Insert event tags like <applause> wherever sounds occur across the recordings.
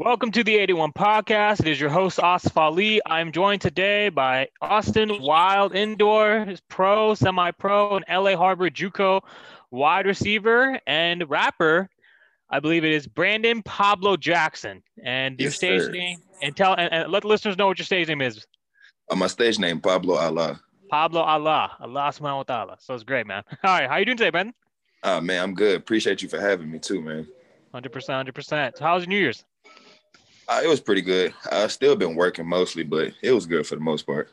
Welcome to the 81 podcast. It is your host, Asif Ali. I'm joined today by Austin Wild Indoor, pro, semi pro, and LA Harbor Juco wide receiver and rapper. I believe it is Brandon Pablo Jackson. And your Yes, stage sir. name, and tell and, and let the listeners know what your stage name is. Uh, my stage name Pablo Allah. Pablo Allah. Allah subhanahu wa ta'ala. So it's great, man. All right. How are you doing today, Brandon? Ah man, I'm good. Appreciate you for having me too, man. 100%, 100%. So how's your New Year's? Uh, it was pretty good. I've still been working mostly, but it was good for the most part.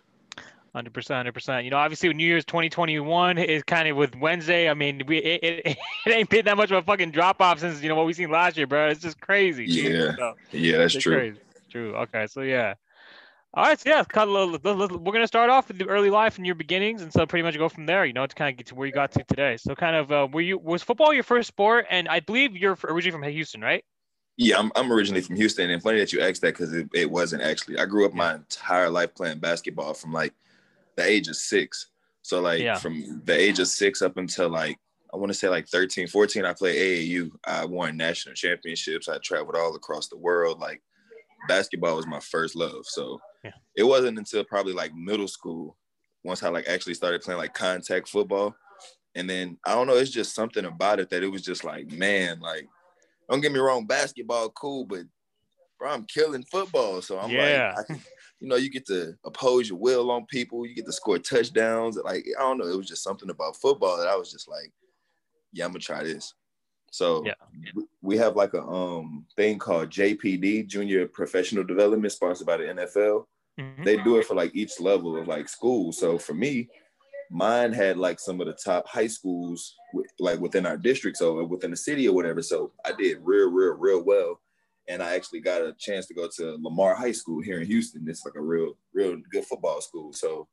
Hundred percent, hundred percent. You know, obviously, with New Year's 2021 is kind of with Wednesday. I mean, we it, it, <laughs> it ain't been that much of a fucking drop off since you know what we seen last year, bro. It's just crazy. Yeah, So, Yeah, that's true. crazy. True. Okay, so yeah. All right, so yeah, cut a little, little- little- we're gonna start off with the early life and your beginnings, and so pretty much go from there. You know, to kind of get to where you got to today. So, kind of, uh, were you was football your first sport? And I believe you're originally from Houston, right? Yeah, I'm, I'm originally from Houston, and funny that you asked that because it, it wasn't actually. I grew up my entire life playing basketball from like the age of six. So like Yeah. from the age of six up until like I want to say like 13, 14, I played AAU. I won national championships. I traveled all across the world. Like basketball was my first love. So Yeah. it wasn't until probably like middle school once I like actually started playing like contact football. And then I don't know, it's just something about it that it was just like, man, like don't get me wrong, basketball cool, but bro, I'm killing football. So I'm Yeah. like, I, you know, you get to oppose your will on people, you get to score touchdowns. Like, I don't know, it was just something about football that I was just like, yeah, I'm gonna try this. So Yeah. we have like a um thing called JPD, Junior Professional Development, sponsored by the NFL Mhm. they do it for like each level of like school. So for me, mine had like some of the top high schools wi- like within our district, so within the city or whatever. So I did real, real, real well, and I actually got a chance to go to Lamar High School here in Houston. It's like a real, real good football school. So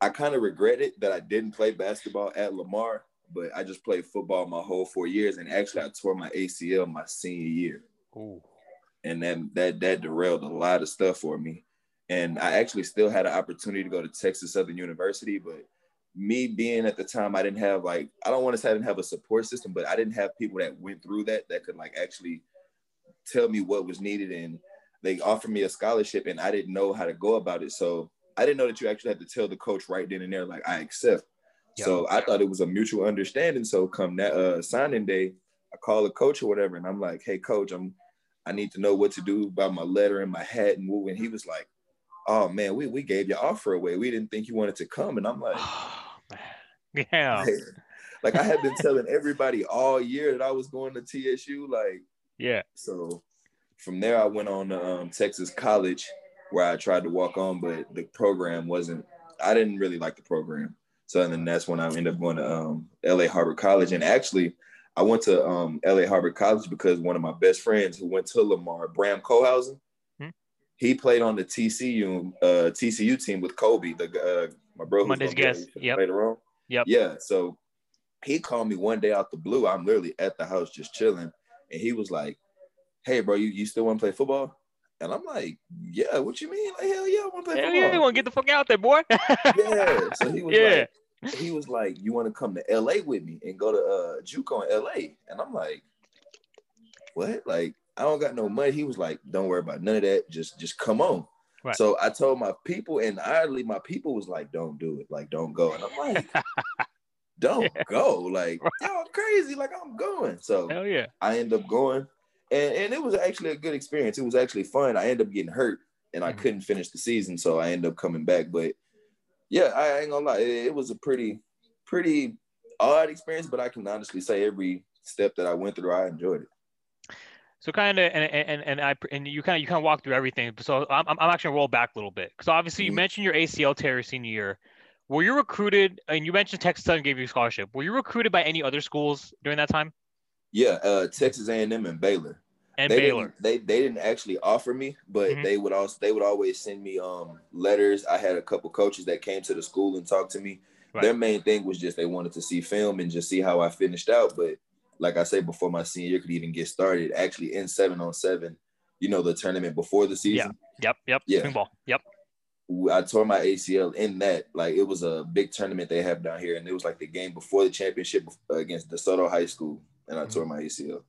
I kind of regret it that I didn't play basketball at Lamar, but I just played football my whole four years, and actually I tore my ACL my senior year Ooh. and then that that derailed a lot of stuff for me. And I actually still had an opportunity to go to Texas Southern University, but me being at the time, I didn't have like I don't want to say I didn't have a support system, but I didn't have people that went through that that could like actually tell me what was needed. And they offered me a scholarship, and I didn't know how to go about it. So I didn't know that you actually had to tell the coach right then and there, like I accept. Yeah. So I thought it was a mutual understanding. So come that uh, signing day, I call the coach or whatever, and I'm like, "Hey, coach, I'm I need to know what to do about my letter and my hat and woo." And he was like, "Oh man, we we gave your offer away. We didn't think you wanted to come." And I'm like, <sighs> Man. Yeah. <laughs> like I had been <laughs> telling everybody all year that I was going to TSU. Like, Yeah. so from there, I went on to um, Texas College, where I tried to walk on, but the program wasn't. I didn't really like the program. So then that's when I ended up going to um, LA Harbor College. And actually, I went to um, LA Harbor College because one of my best friends who went to Lamar, Bram Kohausen, Hmm. He played on the TCU uh, TCU team with Kobe, the uh, my bro Monday's guest. Yep. later on. Yep. Yeah. So he called me one day out the blue. I'm literally at the house just chilling, and he was like, "Hey, bro, you, you still want to play football?" And I'm like, "Yeah, what you mean? Like, hell yeah, I want to play Hell football." yeah, you want to get the fuck out there, boy. yeah. So he <laughs> was Yeah. like, he was like, "You want to come to LA with me and go to uh, JUCO in LA?" And I'm like, "What? Like, I don't got no money." He was like, "Don't worry about none of that. Just, just come on." Right. So I told my people, and oddly, my people was like, "Don't do it. Like, don't go." And I'm like, <laughs> "Don't go. Like, y'all crazy. Like, I'm going." So Hell yeah. I end up going, and and it was actually a good experience. It was actually fun. I ended up getting hurt, and I Mhm. couldn't finish the season, so I ended up coming back. But yeah, I ain't gonna lie, it, it was a pretty pretty odd experience, but I can honestly say every step that I went through, I enjoyed it. So kind of, and, and and I and you kind of you kind of walk through everything. So I'm I'm actually gonna roll back a little bit because obviously you Mhm. mentioned your ACL tear senior year. Were you recruited? And you mentioned Texas Southern gave you a scholarship. Were you recruited by any other schools during that time? Yeah, uh, Texas A&M and Baylor. And they Baylor. Didn't, they they didn't actually offer me, but Mhm. they would also they would always send me um letters. I had a couple coaches that came to the school and talked to me. Right. Their main thing was just they wanted to see film and just see how I finished out. But like I said before my senior year could even get started, actually in seven on seven, you know, the tournament before the season. Yeah. Yep. Yep. Yeah. Spring ball. Yep. I tore my ACL in that. Like it was a big tournament they have down here, and it was like the game before the championship against DeSoto High School, and I Mhm. tore my ACL.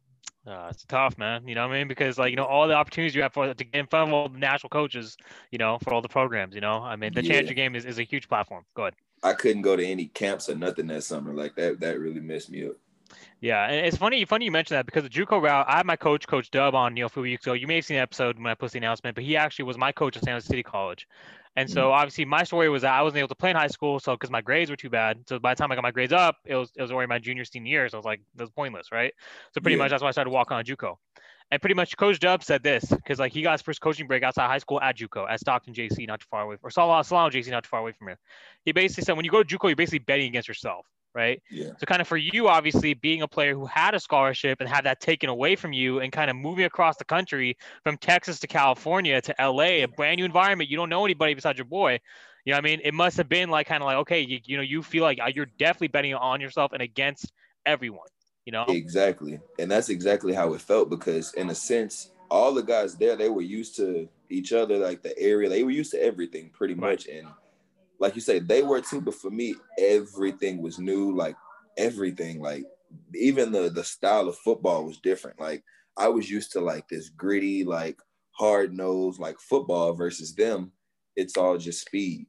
Uh, it's tough, man. You know what I mean? Because like you know all the opportunities you have for to get in front of all the national coaches, you know, for all the programs. You know, I mean, the yeah. Challenger game is, is a huge platform. Go ahead. I couldn't go to any camps or nothing that summer. Like that, that really messed me up. Yeah, and it's funny. Funny you mentioned that because the JUCO route. I had my coach, Coach Dub, on you know a few weeks ago. You may have seen the episode when I posted the announcement, but he actually was my coach at San Jose City College. And so mm-hmm. obviously my story was that I wasn't able to play in high school, so because my grades were too bad. So by the time I got my grades up, it was it was already my junior senior year. So I was like, that's pointless, right? So pretty yeah. much that's why I started walking on JUCO. And pretty much Coach Dub said this because like he got his first coaching break outside high school at JUCO at Stockton JC, not too far away, or Solano JC, not too far away from here. He basically said when you go to JUCO, you're basically betting against yourself right? Yeah. So kind of for you, obviously being a player who had a scholarship and had that taken away from you, and kind of moving across the country from Texas to California to LA, a brand new environment. You don't know anybody besides your boy. You know, I mean, it must have been like kind of like okay, you, you know, you feel like uh, you're definitely betting on yourself and against everyone. You know. Exactly, and that's exactly how it felt because in a sense, all the guys there they were used to each other, like the area. They were used to everything pretty much, and like you say, they were too, but for me, everything was new. Like everything, like even the the style of football was different. Like I was used to like this gritty, like hard nose, like football versus them. It's all just speed.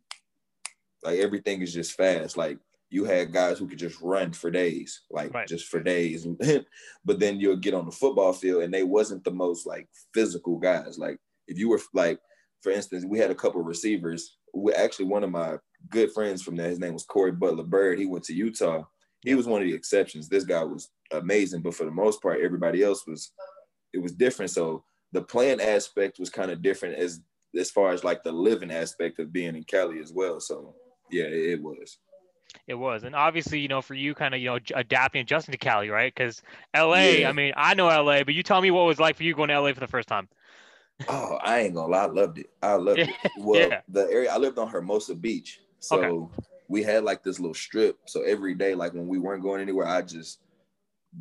Like everything is just fast. Like you had guys who could just run for days, like right. just for days. <laughs> but then you'll get on the football field and they wasn't the most like physical guys. Like if you were like, for instance, we had a couple receivers actually one of my good friends from there. His name was Corey Butler Bird. He went to Utah. He was one of the exceptions. This guy was amazing, but for the most part, everybody else was it was different. So the playing aspect was kind of different as as far as like the living aspect of being in Cali as well. So yeah, it, it was. It was, and obviously, you know, for you, kind of, you know, adapting, adjusting to Cali, right? Because LA, yeah. I mean, I know LA, but you tell me what it was like for you going to LA for the first time. Oh, I ain't gonna lie, I loved it. I loved it. <laughs> Well, yeah. the area I lived on Hermosa Beach, so okay. we had like this little strip. So every day, like when we weren't going anywhere, I just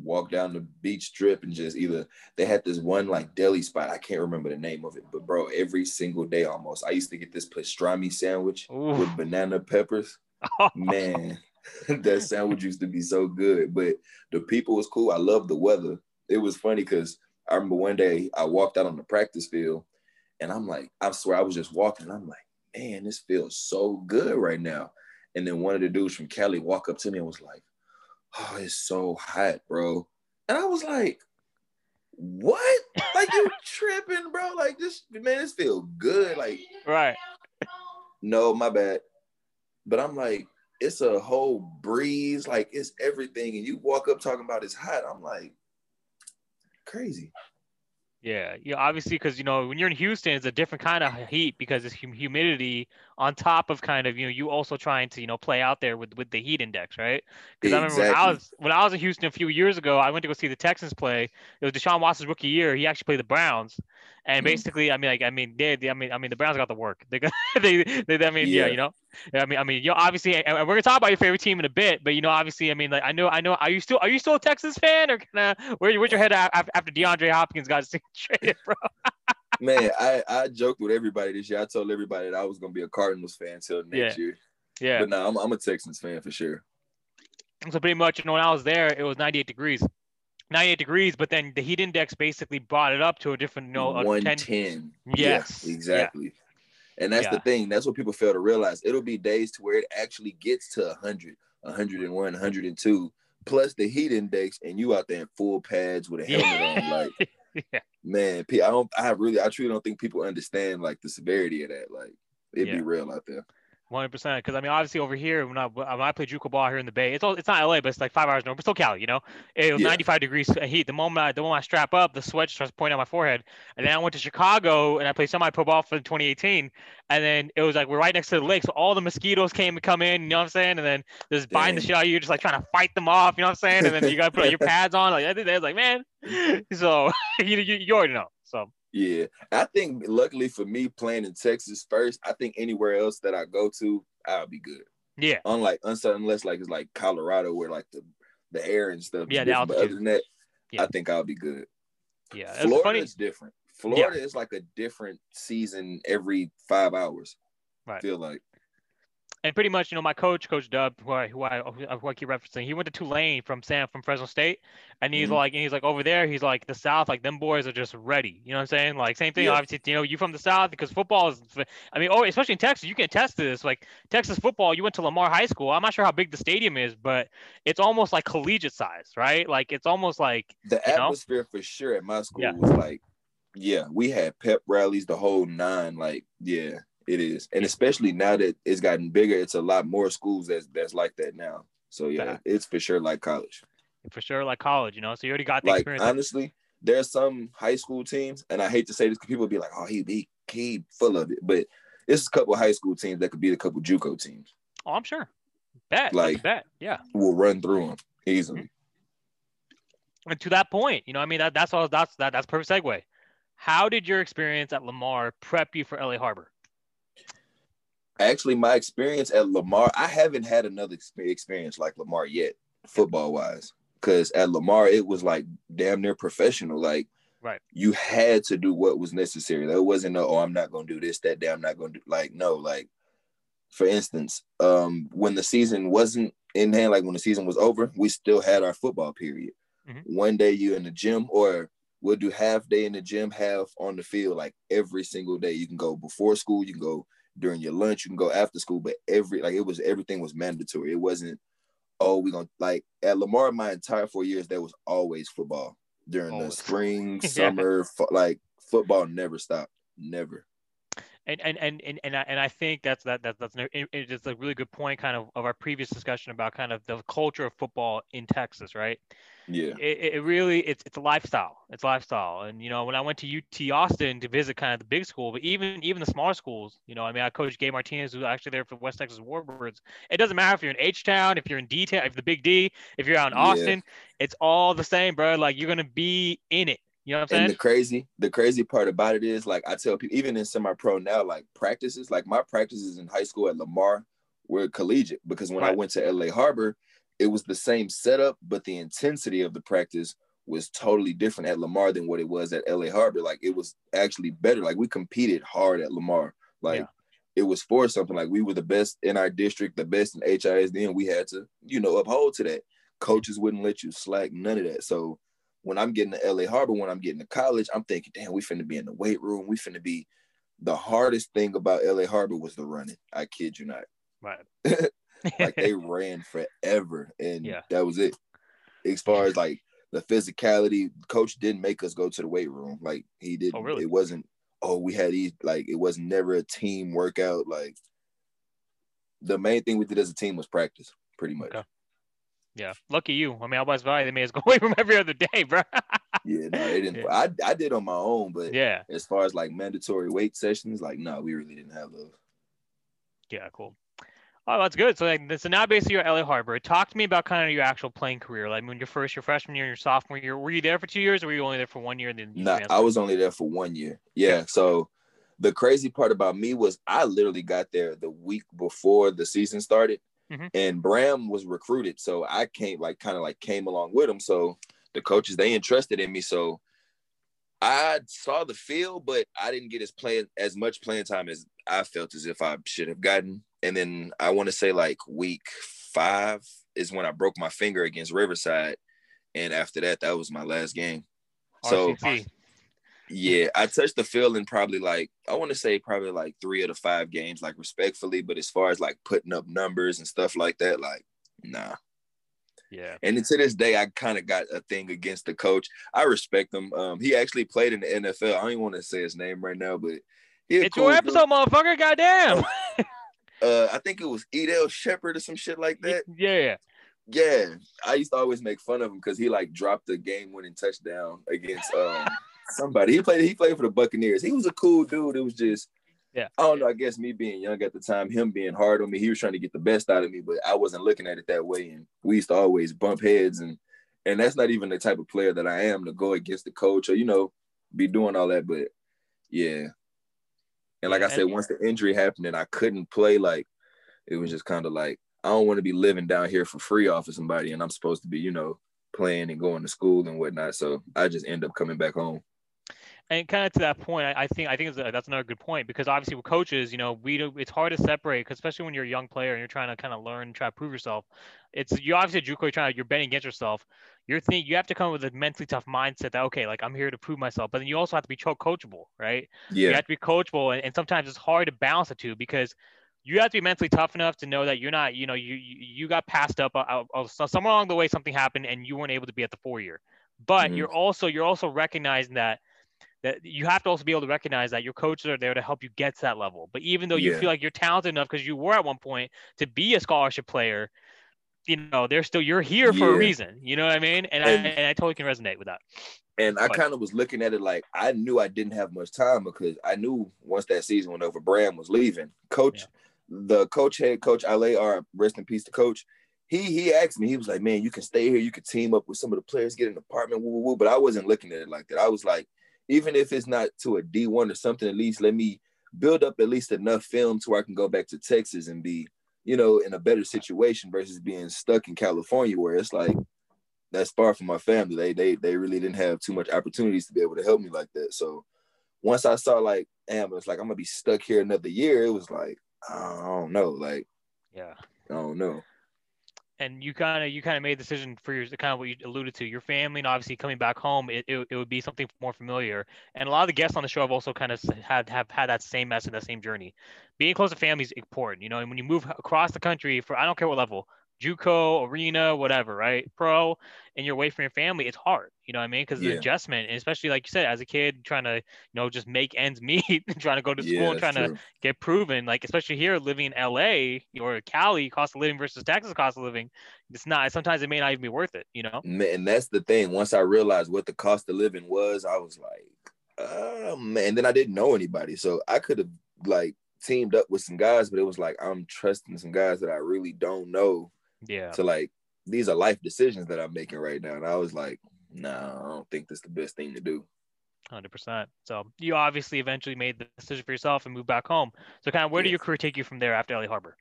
walk down the beach strip and just either they had this one like deli spot. I can't remember the name of it, but bro, every single day almost, I used to get this pastrami sandwich Ooh. with banana peppers. <laughs> Man, <laughs> that sandwich used to be so good. But the people was cool. I love the weather. It was funny because I remember one day I walked out on the practice field and I'm like, I swear I was just walking. I'm like, man, this feels so good right now. And then one of the dudes from Cali walked up to me and was like, oh, it's so hot, bro. And I was like, what? Like you <laughs> tripping, bro? Like this, man, this feel good. Like, right. No, my bad. But I'm like, it's a whole breeze, like it's everything. And you walk up talking about it's hot. I'm like, crazy. Yeah, yeah. Obviously, because you know when you're in Houston, it's a different kind of heat because it's hum- humidity on top of kind of you know you also trying to you know play out there with with the heat index, right? Because exactly. I remember when I was when I was in Houston a few years ago, I went to go see the Texans play. It was Deshaun Watson's rookie year. He actually played the Browns, and mm-hmm. basically, I mean, like, I mean, they, they, I mean, I mean, the Browns got the work. <laughs> They, got, they, they, I mean, yeah. yeah, you know, I mean, I mean, you know, obviously, and we're gonna talk about your favorite team in a bit, but you know, obviously, I mean, like, I know, I know, are you still, are you still a Texas fan, or kind of, where, where's your head after, after DeAndre Hopkins got <laughs> traded, bro? Man, I, I joked with everybody this year. I told everybody that I was gonna be a Cardinals fan until next yeah. year. Yeah. But now I'm, I'm a Texans fan for sure. So pretty much, you know, when I was there, it was 98 degrees. 98 degrees, but then the heat index basically brought it up to a different you know, 110. Yes, yeah, exactly. Yeah. And that's yeah. the thing. That's what people fail to realize. It'll be days to where it actually gets to 100, 101, 102, plus the heat index, and you out there in full pads with a helmet on. Like, <laughs> <laughs> yeah. man, I don't, I really, I truly don't think people understand like the severity of that. Like, it'd be real out there. One hundred percent. Because I mean, obviously over here, when I when I play JUCO ball here in the Bay, it's all it's not LA, but it's like five hours north, but still Cali. You know, it was yeah. ninety five degrees heat. The moment I the moment I strap up, the sweat starts pointing out my forehead. And then I went to Chicago and I played semi pro ball for 2018. And then it was like we're right next to the lake, so all the mosquitoes came to come in. You know what I'm saying? And then just biting the shit out of you, just like trying to fight them off. You know what I'm saying? And then you got to put your <laughs> pads on. Like I did that. like man, <laughs> so <laughs> you, you you already know. So yeah, I think luckily for me playing in Texas first, I think anywhere else that I go to, I'll be good. Yeah. Unlike unless like it's like Colorado where like the the air and stuff. Yeah, but other than that, yeah. I think I'll be good. Yeah, Florida is different. Florida yeah. is like a different season every five hours. Right. I feel like. And pretty much, you know, my coach, Coach Dub, who I who I, who I keep referencing, he went to Tulane from Sam from Fresno State, and he's Mhm. like, and he's like over there, he's like the South, like them boys are just ready. You know what I'm saying? Like same thing, Yeah. obviously, you know, you from the South because football is, I mean, oh, especially in Texas, you can attest to this. Like Texas football, you went to Lamar High School. I'm not sure how big the stadium is, but it's almost like collegiate size, right? Like it's almost like The You know? atmosphere for sure at my school Yeah. was like, yeah, we had pep rallies, the whole nine. Like, yeah, it is, and especially now that it's gotten bigger, it's a lot more schools that's that's like that now. So yeah, it's for sure like college. for sure like college, you know. So you already got the Like experience. honestly, there's some high school teams, and I hate to say this because people be like, "Oh, he be he full of it," but it's a couple high school teams that could beat a couple JUCO teams. oh, I'm sure. Bet, Like- like bet, yeah. We'll run through them easily. And to that point, you know, I mean, that that's all. That's that that's perfect segue. How did your experience at Lamar prep you for LA Harbor? Actually, my experience at Lamar, I haven't had another experience like Lamar yet, football wise. Because at Lamar, it was like damn near professional. Like, Right. you had to do what was necessary. There wasn't no, oh, I'm not gonna do this, that day, I'm not gonna do like no, like for instance, um, when the season wasn't in hand, like when the season was over, we still had our football period. Mhm. One day you in the gym, or we'll do half day in the gym, half on the field, like every single day. You can go before school, you can go during your lunch, you can go after school, but every like it was everything was mandatory. It wasn't, oh, we gonna like at Lamar my entire four years, there was always football during the spring, <laughs> Yeah. summer, like football never stopped. Never. And and and and and I, and I think that's that, that that's an, it's a really good point, kind of of our previous discussion about kind of the culture of football in Texas, right? Yeah. it, it really it's it's a lifestyle it's lifestyle and you know when i went to ut austin to visit kind of the big school but even even the smaller schools you know i mean i coached Gabe martinez who's actually there for west texas warbirds it doesn't matter if you're in h-town if you're in d-town if the big d if you're out in Yeah. austin it's all the same bro like you're gonna be in it you know what i'm saying? And the crazy, the crazy part about it is like I tell people, even in semi-pro now, like practices, like my practices in high school at Lamar were collegiate because when I went to LA Harbor, it was the same setup, but the intensity of the practice was totally different at Lamar than what it was at LA Harbor. Like it was actually better. Like we competed hard at Lamar. Like Yeah. it was for something. Like we were the best in our district, the best in HISD, and we had to, you know, uphold to that. Coaches wouldn't let you slack, none of that. So when I'm getting to LA Harbor, when I'm getting to college, I'm thinking, damn, we finna be in the weight room. We finna be the hardest thing about LA Harbor was the running. I kid you not. right <laughs> Like they ran forever, and Yeah. that was it. As far as like the physicality, coach didn't make us go to the weight room. Like he didn't. Oh, really? It wasn't. Oh, we had these. Like it was never a team workout. Like the main thing we did as a team was practice, pretty much. Okay. Yeah lucky you i mean otherwise Valley, they made us go <laughs> away from every other day bro Yeah, no, they didn't. <laughs> Yeah. I I did on my own, but yeah as far as like mandatory weight sessions, like no, we really didn't have those. Yeah, cool. Oh, that's good. So, like, so now basically you're at LA Harbor. Talk to me about kind of your actual playing career. Like, when your first, your freshman year, and your sophomore year, were you there for two years, or were you only there for one year? And then Nah. I was only there for one year. Yeah. So the crazy part about me was I literally got there the week before the season started, Mhm. and Bram was recruited. So I came like kind of like came along with him. So the coaches they entrusted in me. So I saw the field, but I didn't get as playing as much playing time as I felt as if I should have gotten. And then I want to say like week five is when I broke my finger against Riverside, and after that, that was my last game. So RCC. Yeah, I touched the field in probably like I want to say probably like three of the five games, like respectfully. But as far as like putting up numbers and stuff like that, like nah. yeah. And to this day, I kind of got a thing against the coach. I respect him. Um, he actually played in the NFL. I don't even want to say his name right now, but It's cool your dude. episode, motherfucker. Goddamn. <laughs> Uh, I think it was Edell Shepherd or some shit like that. yeah. Yeah, I used to always make fun of him because he like dropped the game-winning touchdown against um somebody. He played. He played for the Buccaneers. He was a cool dude. It was just, Yeah. I don't know. I guess me being young at the time, him being hard on me, he was trying to get the best out of me, but I wasn't looking at it that way. And we used to always bump heads, and and that's not even the type of player that I am to go against the coach or you know be doing all that. But yeah, and like I said, once the injury happened and I couldn't play, like it was just kind of like I don't want to be living down here for free off of somebody, and I'm supposed to be, you know, playing and going to school and whatnot. So I just end up coming back home. And kind of to that point, I, I think I think a, that's another good point because obviously with coaches, you know, we do, it's hard to separate, cause especially when you're a young player and you're trying to kind of learn, try to prove yourself. It's you obviously JUCO, you're trying to, you're betting against yourself. You're think you have to come with a mentally tough mindset that okay, like I'm here to prove myself, but then you also have to be coachable, right? Yeah. You have to be coachable, and, and sometimes it's hard to balance the two because you have to be mentally tough enough to know that you're not, you know, you you got passed up. Uh, uh, somewhere along the way, something happened, and you weren't able to be at the four year. But mm-hmm. you're also you're also recognizing that that you have to also be able to recognize that your coaches are there to help you get to that level. But even though you yeah. feel like you're talented enough because you were at one point to be a scholarship player, you know, they're still you're here for a reason. You know what I mean? And, and, I and I totally can resonate with that. And I kind of was looking at it like I knew I didn't have much time because I knew once that season went over, Bram was leaving. Coach, yeah. the coach head coach our rest in peace, the coach. He he asked me, he was like, Man, you can stay here, you can team up with some of the players, get an apartment, woo, woo, woo. But I wasn't looking at it like that. I was like, even if it's not to a D1 or something, at least let me build up at least enough film to where I can go back to Texas and be, you know, in a better situation versus being stuck in California where it's like that's far from my family. They they they really didn't have too much opportunities to be able to help me like that. So once I saw like, damn, it's like I'm gonna be stuck here another year, it was like, I don't know, like, yeah, I don't know and you kind of you kind of made a decision for your kind of what you alluded to your family and obviously coming back home it, it, it, would be something more familiar. And a lot of the guests on the show have also kind of had have had that same message that same journey. Being close to family is important you know and when you move across the country for i don't care what level JUCO, arena, whatever, right? Pro, and you're away from your family, it's hard. You know what I mean? Because yeah. the adjustment, and especially like you said, as a kid, trying to, you know, just make ends meet, <laughs> trying to go to school yeah, and trying true. to get proven. Like especially here, living in LA or Cali, cost of living versus Texas cost of living, it's not. Sometimes it may not even be worth it. You know. And that's the thing. Once I realized what the cost of living was, I was like, oh man. And then I didn't know anybody, so I could have like teamed up with some guys, but it was like I'm trusting some guys that I really don't know yeah. To like, these are life decisions that I'm making right now. And I was like, no, nah, I don't think this is the best thing to do. Hundred percent. So you obviously eventually made the decision for yourself and moved back home. So kind of where yes. did your career take you from there after LA Harbor?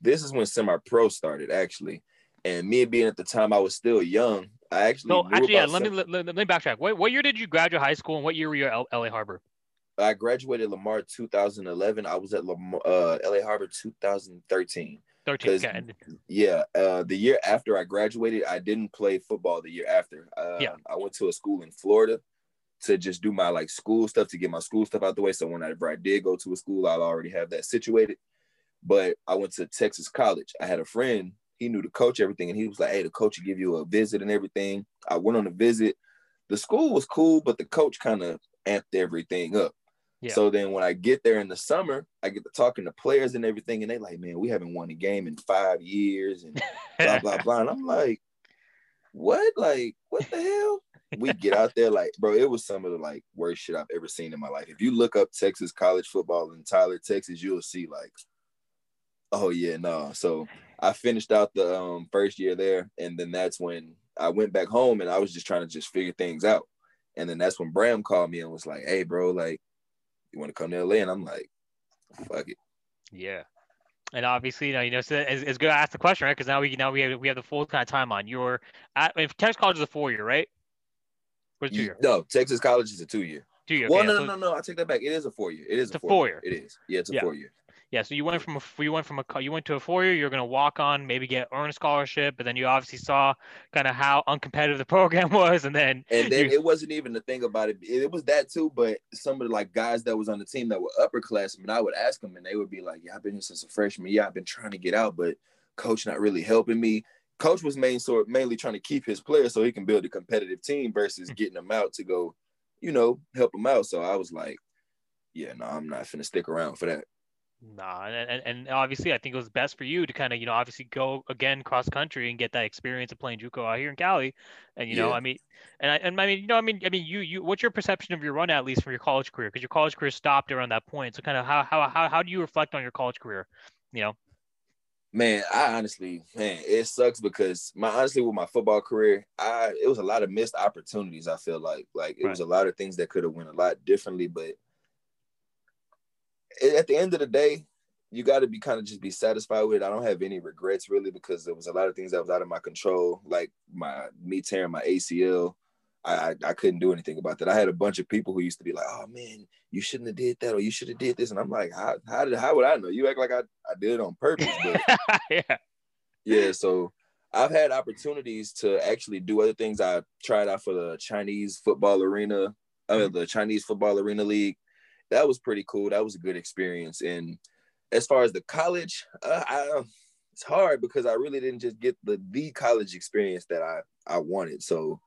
This is when semi-pro started actually, and me being at the time I was still young. I actually. So actually, yeah. Let me let, let, me backtrack. What what year did you graduate high school, and what year were you at LA Harbor? I graduated Lamar 2011. I was at Lamar, uh, LA Harbor 2013. 13. Yeah, uh, the year after I graduated, I didn't play football. The year after, uh, yeah, I went to a school in Florida to just do my like school stuff to get my school stuff out the way. So whenever I did go to a school, I'll already have that situated. But I went to Texas College. I had a friend. He knew the coach everything, and he was like, "Hey, the coach will give you a visit and everything." I went on a visit. The school was cool, but the coach kind of amped everything up. Yeah. So then when I get there in the summer, I get to talking to players and everything, and they like, man, we haven't won a game in five years and blah blah <laughs> blah. And I'm like, what? Like, what the hell? We get out there, like, bro, it was some of the like worst shit I've ever seen in my life. If you look up Texas college football in Tyler, Texas, you'll see like, oh yeah, no. So I finished out the um, first year there, and then that's when I went back home and I was just trying to just figure things out. And then that's when Bram called me and was like, hey, bro, like you want to come to LA? And I'm like, fuck it. Yeah. And obviously, you know, you know, so it's, it's good to ask the question, right? Because now we now we have we have the full kind of timeline. You're at if Texas College is a four year, right? Or two year? No, Texas College is a two year. Two year. Well, okay, no, no, no, no. I take that back. It is a four year. It is a four, year. It is. Yeah, it's a yeah. four year. Yeah, so you went from a you went from a you went to a four year. You're going to walk on, maybe get earn a scholarship, but then you obviously saw kind of how uncompetitive the <laughs> program was, and then and then you, it wasn't even the thing about it. It was that too, but some of the like guys that was on the team that were upperclassmen, I would ask them, and they would be like, "Yeah, I've been here since a freshman. Yeah, I've been trying to get out, but coach not really helping me." Coach was main sort mainly trying to keep his players so he can build a competitive team versus mm. getting them out to go, you know, help them out. So I was like, "Yeah, no, I'm not gonna stick around for that." Nah, and, and obviously I think it was best for you to kind of you know obviously go again cross country and get that experience of playing JUCO out here in Cali, and you yeah. know I mean, and I and I mean you know I mean I mean you you what's your perception of your run at least for your college career because your college career stopped around that point so kind of how how how how do you reflect on your college career, you know? Man, I honestly, man, it sucks because my honestly with my football career, I it was a lot of missed opportunities. I feel like like it right. was a lot of things that could have went a lot differently, but at the end of the day, you got to be kind of just be satisfied with it. I don't have any regrets really because there was a lot of things that was out of my control, like my me tearing my ACL. I, I, I couldn't do anything about that. I had a bunch of people who used to be like, "Oh man, you shouldn't have did that, or you should have did this," and I'm like, "How how did how would I know? You act like I, I did it on purpose." But <laughs> yeah. yeah, so I've had opportunities to actually do other things. I tried out for the Chinese football arena, I mean, the Chinese football arena league. That was pretty cool. That was a good experience. And as far as the college, uh, I, it's hard because I really didn't just get the the college experience that I I wanted. So,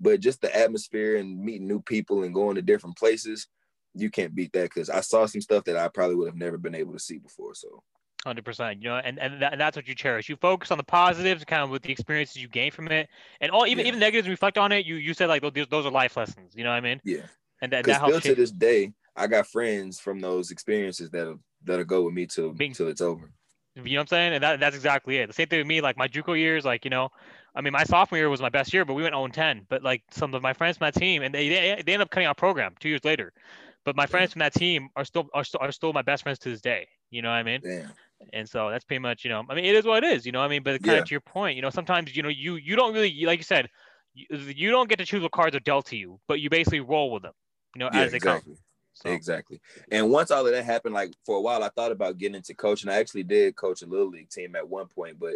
but just the atmosphere and meeting new people and going to different places, you can't beat that because I saw some stuff that I probably would have never been able to see before. So Hundred percent, you know, and and, that, and that's what you cherish. You focus on the positives, kind of with the experiences you gain from it, and all even Yeah. even negatives. Reflect on it. You you said like those those are life lessons. You know what I mean? yeah, And that, that because still to this day, I got friends from those experiences that'll that'll go with me till Being- till it's over. You know what I'm saying? And that, that's exactly it. The same thing with me, like my JUCO years, like, you know, I mean, my sophomore year was my best year, but we went 0 10. But like some of my friends from that team, and they, they, they ended up cutting our program two years later. But my friends from that team are still, are still are still my best friends to this day. You know what I mean? Damn. And so that's pretty much, you know, I mean, it is what it is, you know what I mean? But kind Yeah. of to your point, you know, sometimes, you know, you you don't really, like you said, you, you don't get to choose what cards are dealt to you, but you basically roll with them, you know, Yeah, as they come. Exactly. So, Exactly. And once all of that happened, like for a while, I thought about getting into coaching. I actually did coach a little league team at one point, but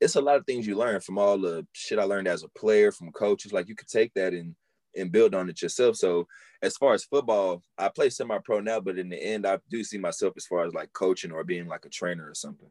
it's a lot of things you learn from all the shit I learned as a player from coaches. Like you could take that and and build on it yourself. So as far as football, I play semi-pro now, but in the end, I do see myself as far as like coaching or being like a trainer or something.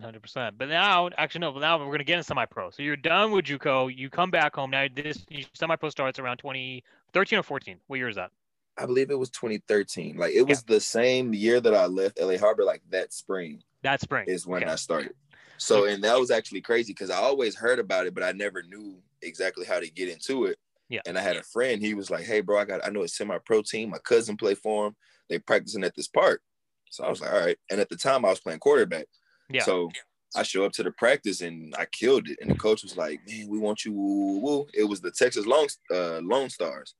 Hundred percent. But now, actually, no. But now we're gonna get into semi-pro. So you're done with JUCO. You come back home now. This semi-pro starts around 2013 or 14. What year is that? I believe it was 2013. Like it was the same year that I left LA Harbor, like that spring. That spring. is when Okay. I started. So, and that was actually crazy because I always heard about it, but I never knew exactly how to get into it. Yeah. And I had a friend, he was like, Hey, bro, I got, I know a semi pro team. My cousin play for him. They practicing at this park. So I was like, All right. And at the time, I was playing quarterback. Yeah. So I show up to the practice and I killed it. And the coach was like, Man, we want you. Woo, woo. It was the Texas Long, uh, Lone Stars.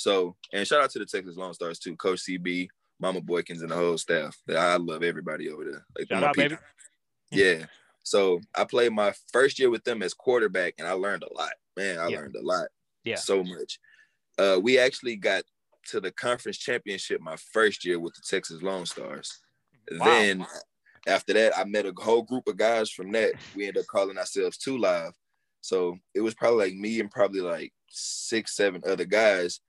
So, and shout out to the Texas Lone Stars too, Coach CB, Mama Boykins, and the whole staff. I love everybody over there. Like, Shout out, people. baby. Yeah. So I played my first year with them as quarterback, and I learned a lot. Man, I Yeah. learned a lot. Yeah. So much. Uh, we actually got to the conference championship my first year with the Texas Lone Stars. Wow. Then after that, I met a whole group of guys from that. We ended up calling ourselves Two Live. So it was probably like me and probably like six, seven other guys.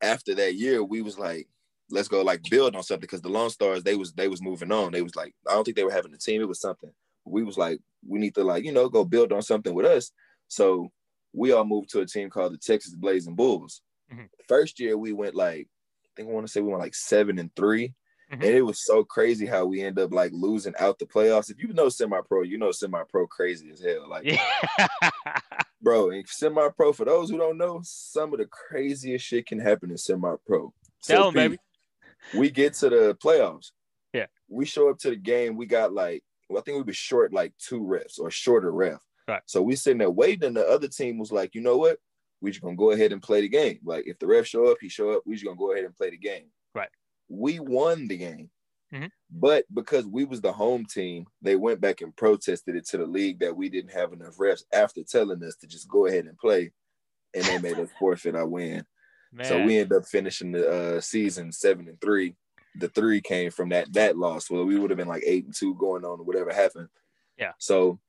After that year, we was like, let's go like build on something because the Lone Stars they was they was moving on. They was like, I don't think they were having a team. It was something. We was like, we need to like you know go build on something with us. So we all moved to a team called the Texas Blazing Bulls. Mhm. First year we went like I think I want to say we went like seven and 3 Mhm. and it was so crazy how we end up like losing out the playoffs. If you know semi-pro, you know semi-pro crazy as hell. Like Yeah. <laughs> bro, semi-pro, for those who don't know, some of the craziest shit can happen in semi-pro. So, Tell baby. We get to the playoffs. Yeah. We show up to the game. We got like, well, I think we were short like two refs or shorter ref. Right. So we sitting there waiting, and the other team was like, you know what? We just gonna go ahead and play the game. Like if the ref show up, he show up. We just gonna go ahead and play the game. We won the game. Mhm. But because we was the home team, they went back and protested it to the league that we didn't have enough refs after telling us to just go ahead and play, and they made us forfeit our win. Man. So we ended up finishing the uh, season seven and three. The three came from that that loss. Well, we would have been like eight and two going on, whatever happened. Yeah. So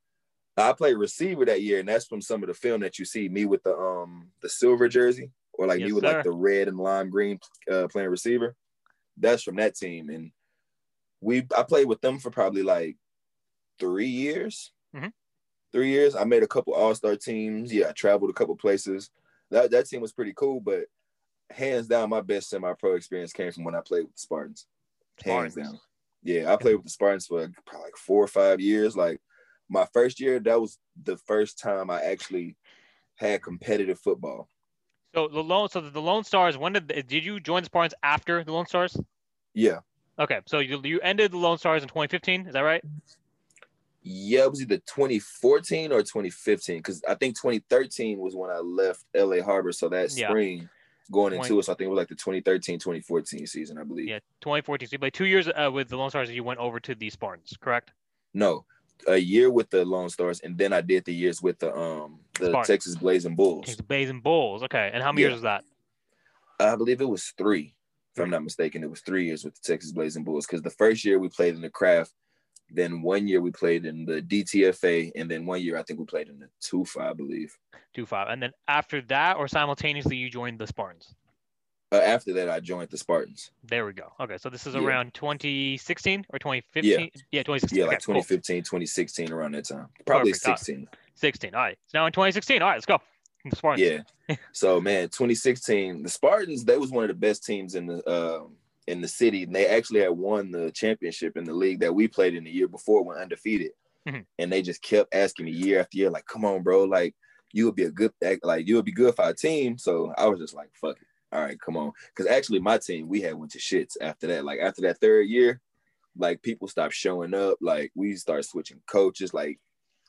I played receiver that year, and that's from some of the film that you see me with the um the silver jersey, or like Yes, me with sir. like the red and lime green uh, playing receiver. That's from that team, and we I played with them for probably like three years. Mhm. Three years. I made a couple All Star teams. Yeah, I traveled a couple places. That that team was pretty cool, but hands down, my best semi pro experience came from when I played with the Spartans. Hands Spartans. down. Yeah, I played with the Spartans for probably like four or five years. Like my first year, that was the first time I actually had competitive football. So the lone, so the Lone Stars. When did did you join the Spartans after the Lone Stars? Yeah. Okay, so you you ended the Lone Stars in 2015. Is that right? Yeah, it was either 2014 or 2015 because I think 2013 was when I left LA Harbor. So that Yeah. spring going into Twenty- it, so I think it was like the 2013 2014 season, I believe. Yeah, 2014. So you played two years uh, with the Lone Stars, and you went over to the Spartans, correct? No, a year with the Lone Stars, and then I did the years with the um the Spartans. Texas Blazing Bulls. Texas Blazing Bulls. Okay, and how many Yeah. years was that? I believe it was three, if I'm not mistaken. It was three years with the Texas Blazing Bulls because the first year we played in the craft, then one year we played in the DTFA, and then one year I think we played in the TUFA, I believe. Two five, and then after that, or simultaneously, you joined the Spartans. Uh, after that, I joined the Spartans. There we go. Okay, so this is Yeah. around 2016 or 2015. Yeah, yeah, 2016. Yeah, okay, like cool. 2015, 2016, around that time. Probably Perfect. Uh, 16. 16. All right. It's now in 2016. All right, let's go. The Spartans. Yeah. so man, 2016, the Spartans, they was one of the best teams in the um in the city. And they actually had won the championship in the league that we played in the year before, went undefeated. Mhm. And they just kept asking me year after year, like, come on, bro, like you would be a good like you would be good for our team. So I was just like, fuck it. All right, come on. Cause actually my team, we had went to shits after that. Like after that third year, like people stopped showing up. Like we started switching coaches, like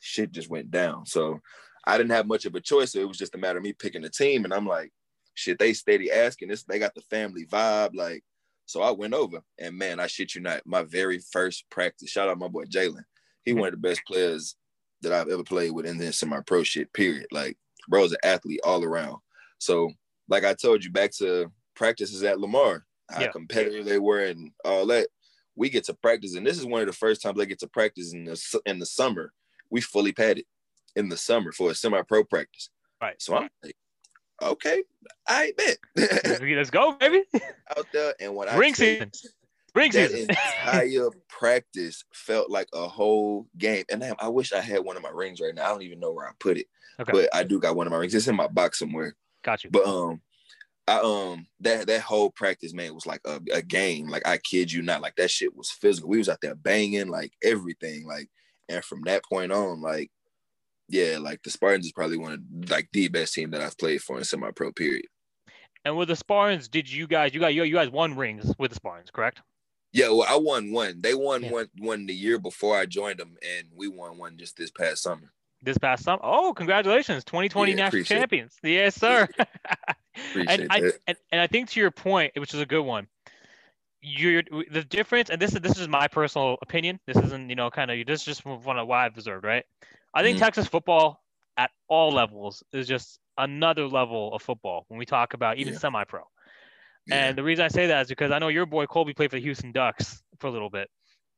shit just went down. So I didn't have much of a choice. So it was just a matter of me picking a team. And I'm like, shit, they steady asking this. They got the family vibe. Like, so I went over and man, I shit you not, my very first practice, shout out my boy Jalen. He one of the best players that I've ever played with in this semi pro shit, period. Like, bro's an athlete all around. So, like I told you, back to practices at Lamar, how Yeah. competitive they were and all that. We get to practice, and this is one of the first times I get to practice in the in the summer. We fully padded in the summer for a semi-pro practice. Right. So I'm like, okay, I bet Let's <laughs> go, baby. out there. And when I Ring season. Ring that season. entire <laughs> practice felt like a whole game. And damn, I wish I had one of my rings right now. I don't even know where I put it, Okay. but I do got one of my rings. It's in my box somewhere. Got you. But um, I um that that whole practice man was like a, a game. Like I kid you not, like that shit was physical. We was out there banging like everything. Like and from that point on, like yeah, like the Spartans is probably one of like the best team that I've played for in semi-pro period. And with the Spartans, did you guys you got you, you guys won rings with the Spartans, correct? Yeah, well, I won one. They won Yeah. one one the year before I joined them, and we won one just this past summer. This past summer. Oh, congratulations. 2020 Yeah, national appreciate it. champions. Yes, sir. <laughs> Appreciate and I and, and I think to your point, which is a good one. You're the difference, and this is this is my personal opinion. This isn't you know kind of this is just one of what I've observed, right? I think Mhm. Texas football at all levels is just another level of football when we talk about even Yeah. semi-pro. Yeah. And the reason I say that is because I know your boy Colby played for the Houston Ducks for a little bit,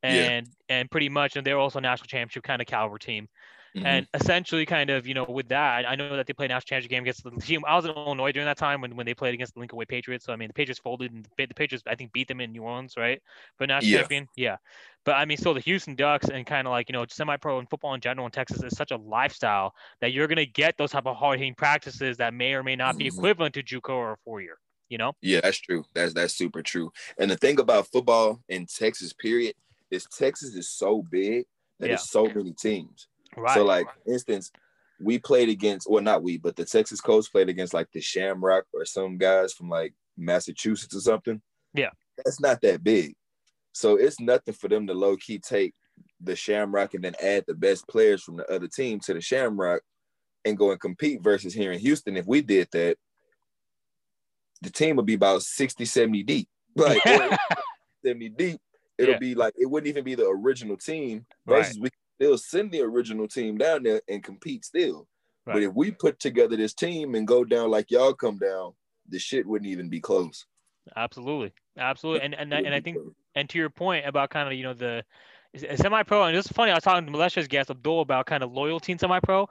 Yeah. and and pretty much, and they're also a national championship kind of caliber team. Mhm. And essentially, kind of, you know, with that, I know that they played national championship game against the <laughs> team. I was in Illinois during that time when, when they played against the Lincoln Way Patriots. So I mean, the Patriots folded, and the the Patriots I think beat them in New Orleans, right? But national Yeah. champion, yeah. But I mean, so the Houston Ducks and kind of like you know semi-pro and football in general in Texas is such a lifestyle that you're gonna get those type of hard-hitting practices that may or may not be Mhm. equivalent to JUCO or a four-year. You know? Yeah, that's true. That's that's super true. And the thing about football in Texas, period, is Texas is so big that Yeah. there's so many teams. Right. So, like, instance, we played against, well, not we, but the Texas Coast played against like the Shamrock or some guys from like Massachusetts or something. Yeah. That's not that big. So it's nothing for them to low key take the Shamrock and then add the best players from the other team to the Shamrock and go and compete versus here in Houston. If we did that, the team would be about 60, 70 deep. <laughs> Like 70 deep. It'll Yeah. be like it wouldn't even be the original team Right. versus we they'll send the original team down there and compete still. But if we put together this team and go down like y'all come down, the shit wouldn't even be close. Absolutely, absolutely. And and I- and I think and to your point about kind of you know the semi-pro and it's funny i was talking to militia's guest abdul about kind of loyalty in semi-pro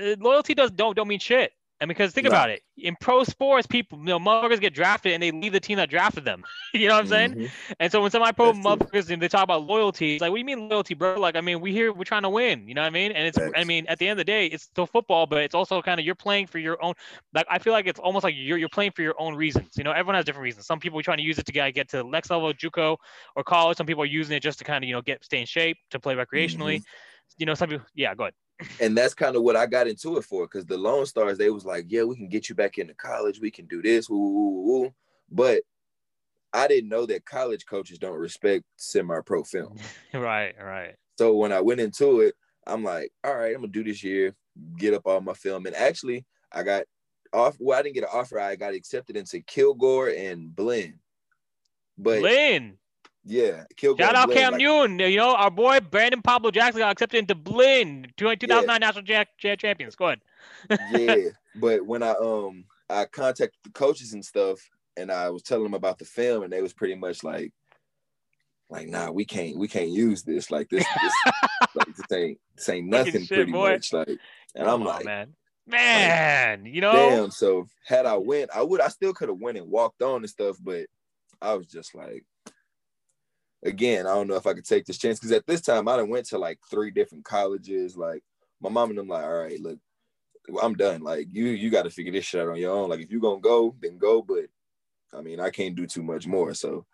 uh, loyalty does don't don't mean shit and because think No. about it in pro sports people you know motherfuckers get drafted and they leave the team that drafted them <laughs> you know what i'm saying Mhm. and so when That's true. motherfuckers and they talk about loyalty it's like what do you mean loyalty bro like i mean we here we're trying to win you know what i mean and it's i mean at the end of the day it's still football but it's also kind of you're playing for your own like I feel like it's almost like you're you're playing for your own reasons. You know, everyone has different reasons. Some people are trying to use it to get get to the next level JUCO or college. Some people are using it just to kind of you know get stay in shape to play recreationally. You know, some people. Yeah, go ahead. And that's kind of what I got into it for because the Lone Stars, they was like, yeah, we can get you back into college. We can do this. Woo, woo, woo, woo. But I didn't know that college coaches don't respect semi-pro film. <laughs> right, right. So when I went into it, I'm like, all right, I'm gonna do this year, get up all my film. And actually, I got off. Well, I didn't get an offer. I got accepted into Kilgore and Blinn. But Lynn. Yeah, Kill Shout out Cam like, Newton. You know, our boy Brandon Pablo Jackson got accepted into Blinn, 2009 national jack, jack champions. Go ahead. yeah, <laughs> but when I um I contacted the coaches and stuff, and I was telling them about the film, and they was pretty much like, like, nah, we can't, we can't use this. Like this, this, <laughs> like, this ain't, this ain't nothing. shit, pretty boy. much, like, and I'm on, like, man, man, you know, damn. So had I went, I would, I still could have went and walked on and stuff, but I was just like, again, I don't know if I could take this chance because at this time I done went to like three different colleges. Like my mom and them, like, all right, look, I'm done. Like you, you got to figure this shit out on your own. Like if you gonna go, then go. But I mean, I can't do too much more. So,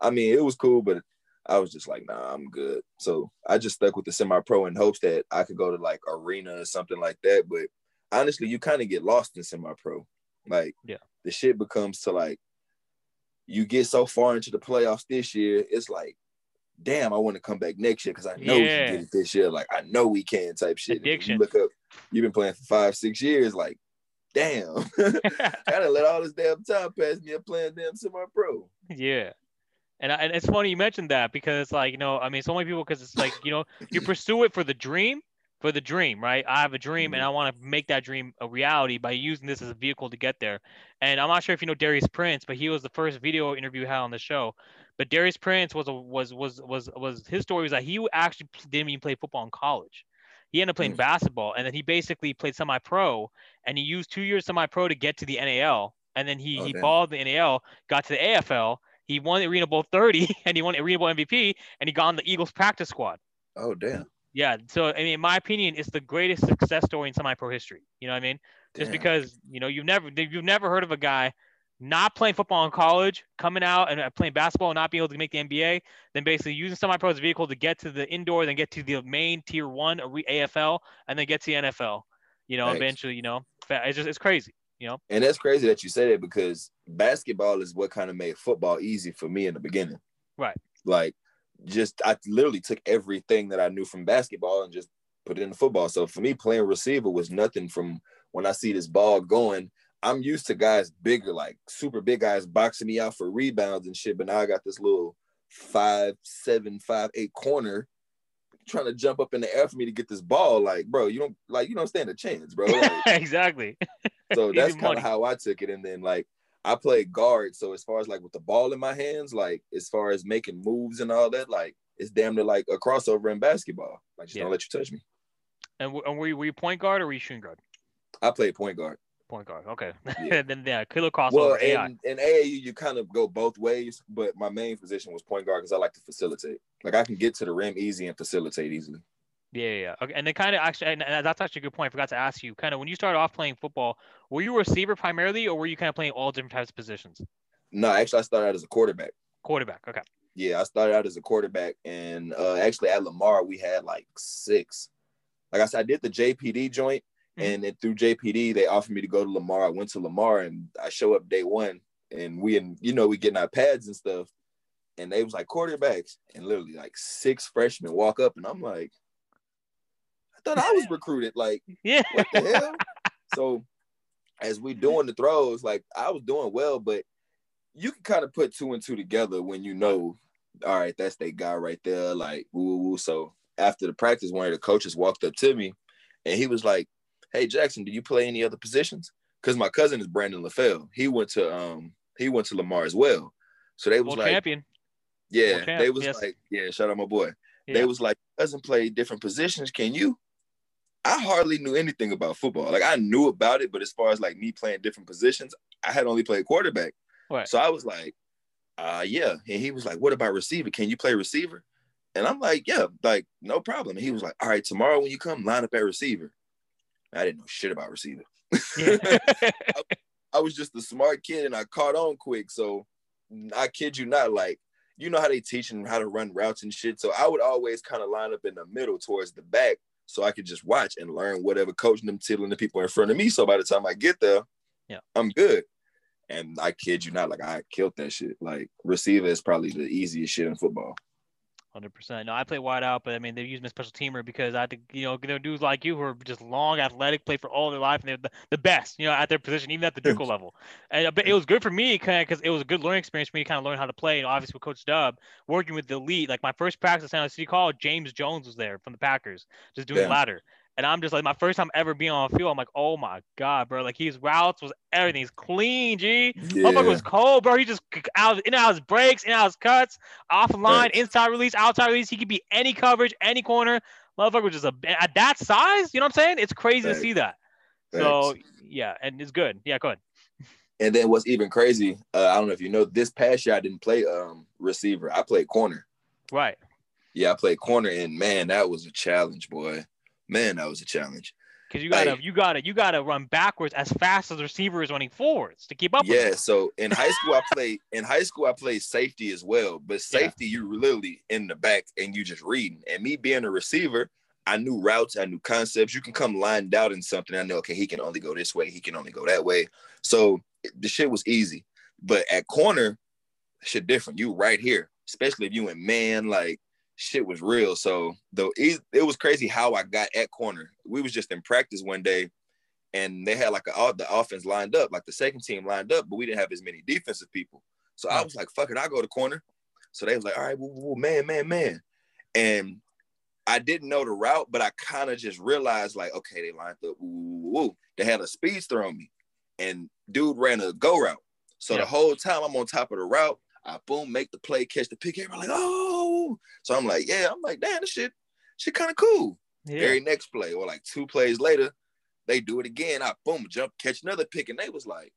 I mean, it was cool, but I was just like, nah, I'm good. So I just stuck with the semi-pro in hopes that I could go to like arena or something like that. But honestly, you kind of get lost in semi-pro. Like, Yeah. the shit becomes to like you get so far into the playoffs this year, it's like, damn, I want to come back next year because I know we Yeah. can get it this year. Like I know we can type shit. Addiction. You look up, you've been playing for five, six years, like, damn. I <laughs> <laughs> gotta let all this damn time pass me. I'm playing damn semi-pro. Yeah. And, I- and it's funny you mentioned that because it's like, you know, I mean, so many people, because it's like, you know, you pursue it for the dream, for the dream, right? I have a dream and I want to make that dream a reality by using this as a vehicle to get there. And I'm not sure if you know Darius Prince, but he was the first video interview we had on the show. But Darius Prince was a, was was was was his story was that he actually didn't even play football in college. He ended up playing Mm. basketball, and then he basically played semi-pro, and he used two years semi-pro to get to the NAL, and then he Oh, he damn. balled the NAL, got to the AFL, he won the Arena Bowl 30, <laughs> and he won the Arena Bowl MVP, and he got on the Eagles practice squad. Oh damn. Yeah, so I mean, in my opinion, it's the greatest success story in semi-pro history. You know what I mean? Just because you know you've never you've never heard of a guy not playing football in college, coming out and uh, playing basketball and not being able to make the NBA, then basically using semi-pro as a vehicle to get to the indoor, then get to the main tier one AFL, and then get to the NFL. You know, Thanks. eventually, you know, it's just it's crazy. You know, And that's crazy that you say that because basketball is what kind of made football easy for me in the beginning. Right. Like just I literally took everything that I knew from basketball and just put it in football. So for me, playing receiver was nothing from when I see this ball going. I'm used to guys bigger, like super big guys boxing me out for rebounds and shit. But now I got this little five, seven, five, eight corner trying to jump up in the air for me to get this ball. Like, bro, you don't like you don't stand a chance, bro. <laughs> Like, exactly. so <laughs> that's kind of how I took it. And then like I play guard. So as far as like with the ball in my hands, like as far as making moves and all that, like it's damn near like a crossover in basketball. Like just Yeah. don't let you touch me. And, w- and were you, were you point guard or were you shooting guard? I played point guard. Point guard. Okay. Yeah. <laughs> then yeah, killer crossover. Well, in, in AAU, you kind of go both ways, but my main position was point guard because I like to facilitate. Like I can get to the rim easy and facilitate easily. Yeah, yeah, yeah. Okay. And then kind of actually, and, that's actually a good point. I forgot to ask you, kind of when you started off playing football, were you a receiver primarily, or were you kind of playing all different types of positions? No, actually, I started out as a quarterback. Quarterback. Okay. Yeah, I started out as a quarterback, and uh, actually at Lamar we had like six. Like I said, I did the JPD joint, Mhm. and then through JPD they offered me to go to Lamar. I went to Lamar, and I show up day one, and we and you know we getting our pads and stuff, and they was like quarterbacks, and literally like six freshmen walk up, and I'm like, thought I was recruited. Like <laughs> Yeah. what the hell? So as we doing the throws, like I was doing well, but you can kind of put two and two together when you know, all right, that's that guy right there. Like woo woo woo. So after the practice, one of the coaches walked up to me and he was like, Hey Jackson, do you play any other positions? Because my cousin is Brandon LaFell. He went to um he went to Lamar as well. So they was World like, champion. yeah, champ, they was yes. like, yeah, shout out my boy. Yeah. They was like, doesn't play different positions. Can you? I hardly knew anything about football. Like I knew about it, but as far as like me playing different positions, I had only played quarterback. Right. So I was like, uh yeah. And he was like, What about receiver? Can you play receiver? And I'm like, Yeah, like no problem. And he was like, All right, tomorrow when you come, line up at receiver. I didn't know shit about receiver. Yeah. <laughs> I was just a smart kid and I caught on quick. So I kid you not, like, you know how they teach them how to run routes and shit. So I would always kind of line up in the middle towards the back so I could just watch and learn whatever coaching them tiddling the people in front of me. So by the time I get there, Yeah. I'm good. And I kid you not, like I killed that shit. Like receiver is probably the easiest shit in football. Hundred percent. No, I play wide out, but I mean they use me as special teamer because I had to, you know, there are dudes like you who are just long, athletic, play for all their life, and they're the, the best, you know, at their position, even at the JUCO level. And uh, but it was good for me because it was a good learning experience for me to kind of learn how to play. And obviously with Coach Dub, working with the elite, like my first practice at San Jose City College, James Jones was there from the Packers, just doing yeah. ladder. And I'm just like my first time ever being on a field. I'm like, oh my god, bro! Like his routes was everything's clean. G, yeah. motherfucker was cold, bro. He just out in and out his breaks, in and out his cuts, off the line, inside release, outside release. He could be any coverage, any corner. Motherfucker was just a at that size. You know what I'm saying? It's crazy to see that. Thanks. So yeah, and it's good. Yeah, go ahead. <laughs> And then what's even crazy, uh, I don't know if you know, this past year I didn't play um receiver. I played corner. Right. Yeah, I played corner, and man, that was a challenge, boy man, that was a challenge. Because you gotta, like, you gotta, you gotta run backwards as fast as the receiver is running forwards to keep up. Yeah. So in high school, I <laughs> played in high school I played safety as well, but safety yeah. you literally in the back and you just reading. And me being a receiver, I knew routes, I knew concepts. You can come lined out in something. I know, okay, he can only go this way, he can only go that way. So the shit was easy. But at corner, shit different. You right here, especially if you in man, like shit was real. So though it, it was crazy how I got at corner. We was just in practice one day, and they had like a, all the offense lined up, like the second team lined up, but we didn't have as many defensive people. So I was like, "Fuck it, I go to corner." So they was like, "All right, woo, woo, woo, man, man, man," and I didn't know the route, but I kind of just realized like, okay, they lined up. Woo, woo, They had a speedster on me, and dude ran a go route. So yeah. the whole time I'm on top of the route, I boom, make the play, catch the pick. Everybody like, oh. So I'm like, yeah, I'm like, damn, this shit, shit kind of cool. Yeah. Very next play, or like two plays later, they do it again. I boom, jump, catch another pick, and they was like,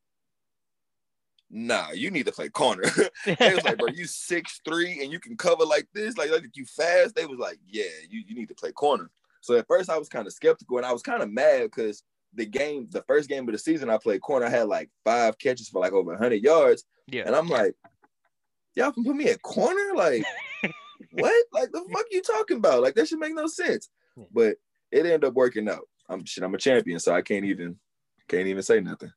nah, you need to play corner. <laughs> they was like, bro, you <laughs> six three and you can cover like this, like, like you fast. They was like, yeah, you, you need to play corner. So at first I was kind of skeptical and I was kind of mad because the game, the first game of the season I played corner, I had like five catches for like over 100 yards. Yeah. And I'm like, y'all can put me at corner? Like, <laughs> what? Like the fuck you talking about? Like that should make no sense. Hmm. But it ended up working out. I'm shit, I'm a champion, so I can't even can't even say nothing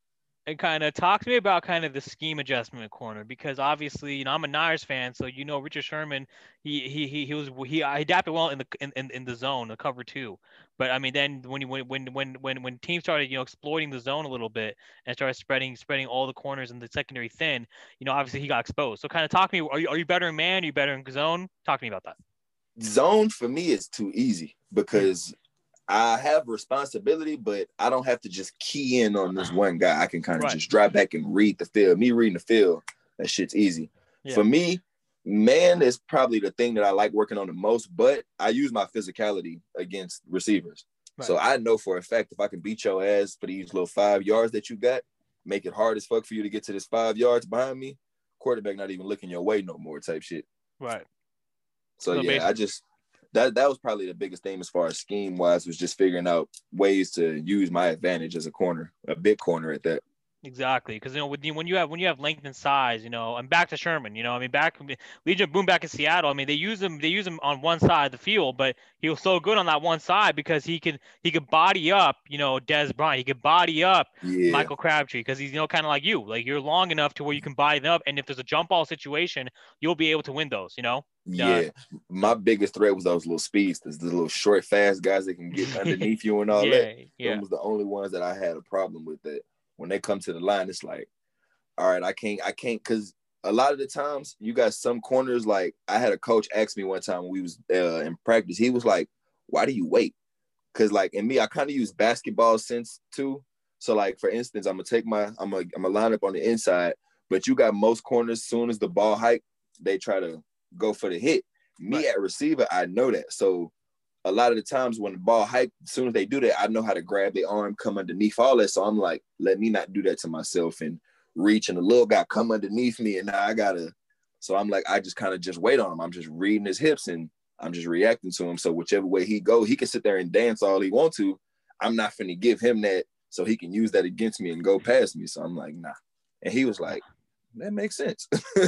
and kind of talk to me about kind of the scheme adjustment corner because obviously you know I'm a Niners fan, so you know Richard Sherman he he he, he was he, adapted well in the in, in, in the zone, the cover two. But I mean then when you when when when when teams started you know exploiting the zone a little bit and started spreading spreading all the corners and the secondary thin, you know obviously he got exposed. So kind of talk to me. Are you are you better in man? Are you better in zone? Talk to me about that. Zone for me is too easy because I have responsibility, but I don't have to just key in on this one guy. I can kind of right. just drive back and read the field. Me reading the field, that shit's easy. Yeah. For me, man is probably the thing that I like working on the most, but I use my physicality against receivers. Right. So I know for a fact if I can beat your ass for these little five yards that you got, make it hard as fuck for you to get to this five yards behind me, quarterback not even looking your way no more type shit. Right. So, so yeah, I just that that was probably the biggest thing as far as scheme wise was just figuring out ways to use my advantage as a corner, a big corner at that. Exactly, because you know when you, when you have when you have length and size, you know, and back to Sherman, you know, I mean, back Legion Boom back in Seattle, I mean, they use him they use him on one side of the field, but he was so good on that one side because he could he could body up, you know, Dez Bryant, he could body up yeah. Michael Crabtree because he's you know kind of like you, like you're long enough to where you can body them up, and if there's a jump ball situation, you'll be able to win those, you know. Yeah, my biggest threat was those little speedsters, the little short, fast guys that can get <laughs> underneath you and all yeah, that. Yeah, those was the only ones that I had a problem with. That when they come to the line, it's like, all right, I can't, I can't, because a lot of the times you got some corners. Like I had a coach ask me one time when we was uh, in practice, he was like, "Why do you wait?" Because like in me, I kind of use basketball sense too. So like for instance, I'm gonna take my, I'm gonna, I'm gonna line up on the inside, but you got most corners. Soon as the ball hike, they try to go for the hit. Me right. at receiver, I know that. So a lot of the times when the ball hike, as soon as they do that, I know how to grab the arm, come underneath all that. So I'm like, let me not do that to myself and reach and the little guy come underneath me and now I gotta. So I'm like, I just kind of just wait on him. I'm just reading his hips and I'm just reacting to him. So whichever way he go, he can sit there and dance all he want to. I'm not finna give him that so he can use that against me and go past me. So I'm like, nah. And he was like, that makes sense. <laughs>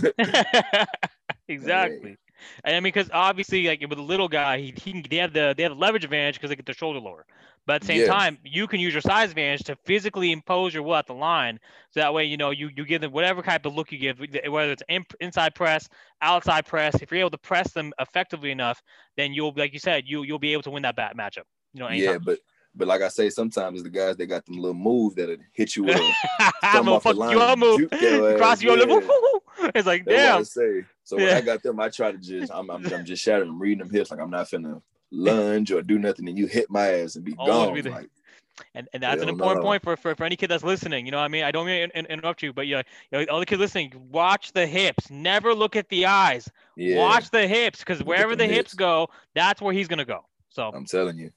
<laughs> exactly. And I mean, because obviously, like with a little guy, he, he they have the they have the leverage advantage because they get their shoulder lower. But at the same Yeah. time, you can use your size advantage to physically impose your will at the line. So that way, you know, you you give them whatever type of look you give, whether it's in, inside press, outside press. If you're able to press them effectively enough, then you'll, like you said, you you'll be able to win that bat matchup. You know, Yeah, but but like I say, sometimes the guys they got them little moves that'll hit you with a I'm gonna off the fuck line you up, move, <laughs> cross you up, yeah. woo. <laughs> It's like damn. So when Yeah. I got them, I try to just I'm I'm, I'm just shattering, I'm reading them hips like I'm not finna lunge or do nothing, and you hit my ass and be Always gone. be the- like, And, and that's an important point for, for, for any kid that's listening. You know what I mean? I don't mean to in- interrupt you, but yeah, you know, all the kids listening, watch the hips. Never look at the eyes. yeah, Watch the hips because wherever the hips hips. go, that's where he's gonna go. So I'm telling you.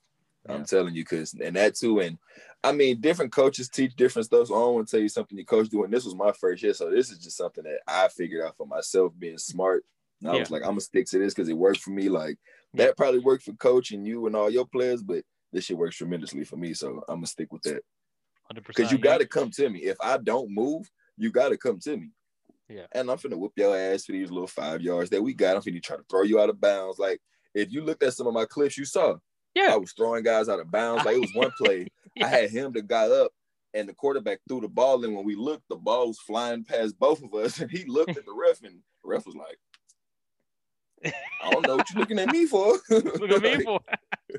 I'm telling you, cause and that too, and I mean, different coaches teach different stuff. So I don't want to tell you something your coach doing. This was my first year, so this is just something that I figured out for myself, being smart. And I Yeah. was like, I'm gonna stick to this because it worked for me. Like that probably worked for coach and you and all your players, but this shit works tremendously for me. So I'm gonna stick with that. 100%. Because you got to come to me. If I don't move, you got to come to me. Yeah. And I'm finna whoop your ass for these little five yards that we got. I'm finna try to throw you out of bounds. Like if you looked at some of my clips, you saw Yeah. I was throwing guys out of bounds. Like it was one play. Yeah. <laughs> I had him that got up and the quarterback threw the ball And When we looked, the ball was flying past both of us. <laughs> And he looked at the ref and the ref was like, I don't know what you're looking at me for. <laughs> Look at me for.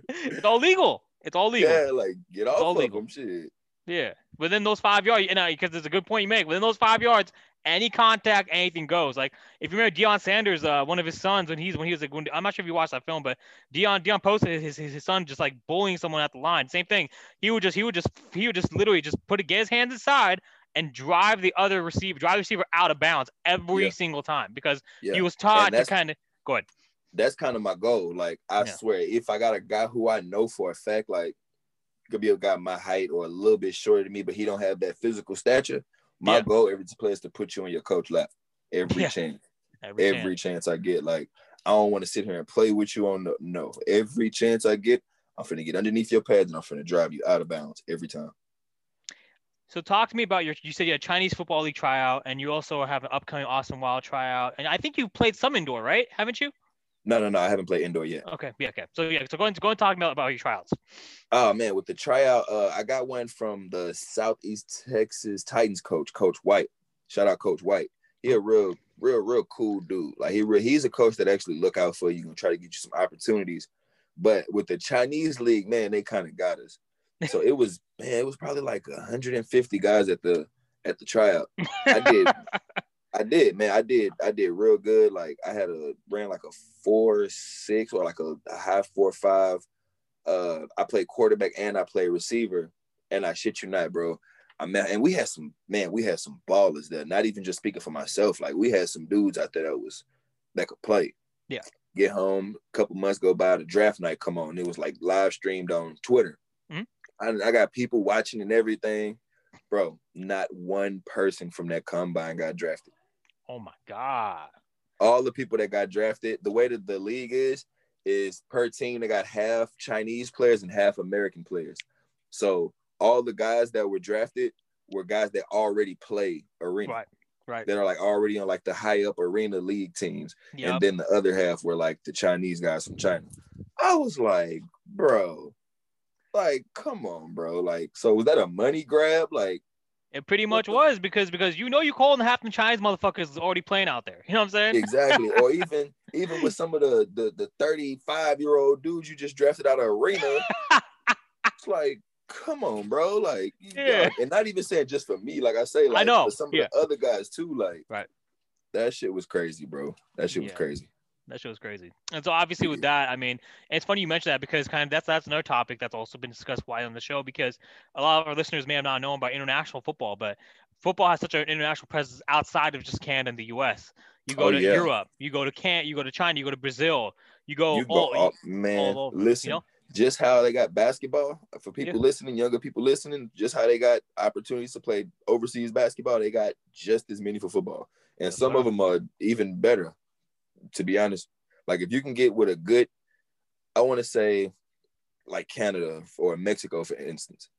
it's all legal. It's all legal. Yeah, like get off all of legal. him. Shit. Yeah, within those five yards, and because it's a good point you make. Within those five yards, any contact, anything goes. Like if you remember Deion Sanders, uh, one of his sons, when he's when he was like, when, I'm not sure if you watched that film, but Deion Deion posted his, his his son just like bullying someone at the line. Same thing. He would just he would just he would just literally just put get his hands inside and drive the other receiver, drive the receiver out of bounds every Yeah. single time because Yeah. he was taught to kind of go ahead. that's kind of my goal. Like I Yeah. swear, if I got a guy who I know for a fact, like could be a guy my height or a little bit shorter than me, but he don't have that physical stature. My Yeah. goal every play is to put you on your coach lap every Yeah. chance, Every, every chance. chance I get. Like I don't want to sit here and play with you on the no. Every chance I get, I'm finna get underneath your pads and I'm finna drive you out of bounds every time. So talk to me about your. You said you had Chinese football league tryout, and you also have an upcoming Austin Wild tryout, and I think you played some indoor, right? Haven't you? No, no, no. I haven't played indoor yet. Okay, yeah, okay. So yeah, so go and go and talk about about your tryouts. Oh man, with the tryout, uh, I got one from the Southeast Texas Titans coach, Coach White. Shout out Coach White. He a real, real, real cool dude. Like he, re- he's a coach that actually look out for you and try to get you some opportunities. But with the Chinese league, man, they kind of got us. So it was, man, it was probably like 150 guys at the at the tryout. I did, <laughs> I did, man, I did, I did real good. Like I had a ran like a four six or like a, a high four five uh I played quarterback and I played receiver. And I shit you not, bro. I mean, and we had some man, we had some ballers there. Not even just speaking for myself. Like we had some dudes out there that was that could play. Yeah. Get home, a couple months go by, the draft night come on. It was like live streamed on Twitter. Mhm. I, I got people watching and everything. Bro, not one person from that combine got drafted Oh my god. all the people that got drafted, the way that the league is, is per team they got half Chinese players and half American players. So all the guys that were drafted were guys that already play arena. Right. Right. That are like already on like the high up arena league teams. Yeah. And then the other half were like the Chinese guys from China. I was like, bro, like, come on, bro. Like, so was that a money grab? Like, It pretty much was because because you know you called and half the Chinese motherfuckers is already playing out there. <laughs> You know what I'm saying? exactly. or <laughs> even even with some of the the the 35 year old dudes you just drafted out of arena, it's like, come on, bro. Like, <laughs> Yeah. got- and not even saying just for me, like I say, like know, for some of yeah. the other guys too. Like, Right. That shit was crazy, bro. That shit was crazy. That shit was crazy. And so obviously with that, I mean, it's funny you mentioned that because kind of that's that's another topic that's also been discussed wide on the show because a lot of our listeners may have not known about international football, but football has such an international presence outside of just Canada and the US. You go Oh, to yeah. Europe, you go to Can you go to China, you go to Brazil, you go, you go, all, oh, man. all over, you listen, know? just how they got basketball for people Yeah. listening, younger people listening, just how they got opportunities to play overseas basketball, they got just as many for football, and Yes, some sir. of them are even better. To be honest, like if you can get with a good, I want to say, like Canada or Mexico, for instance,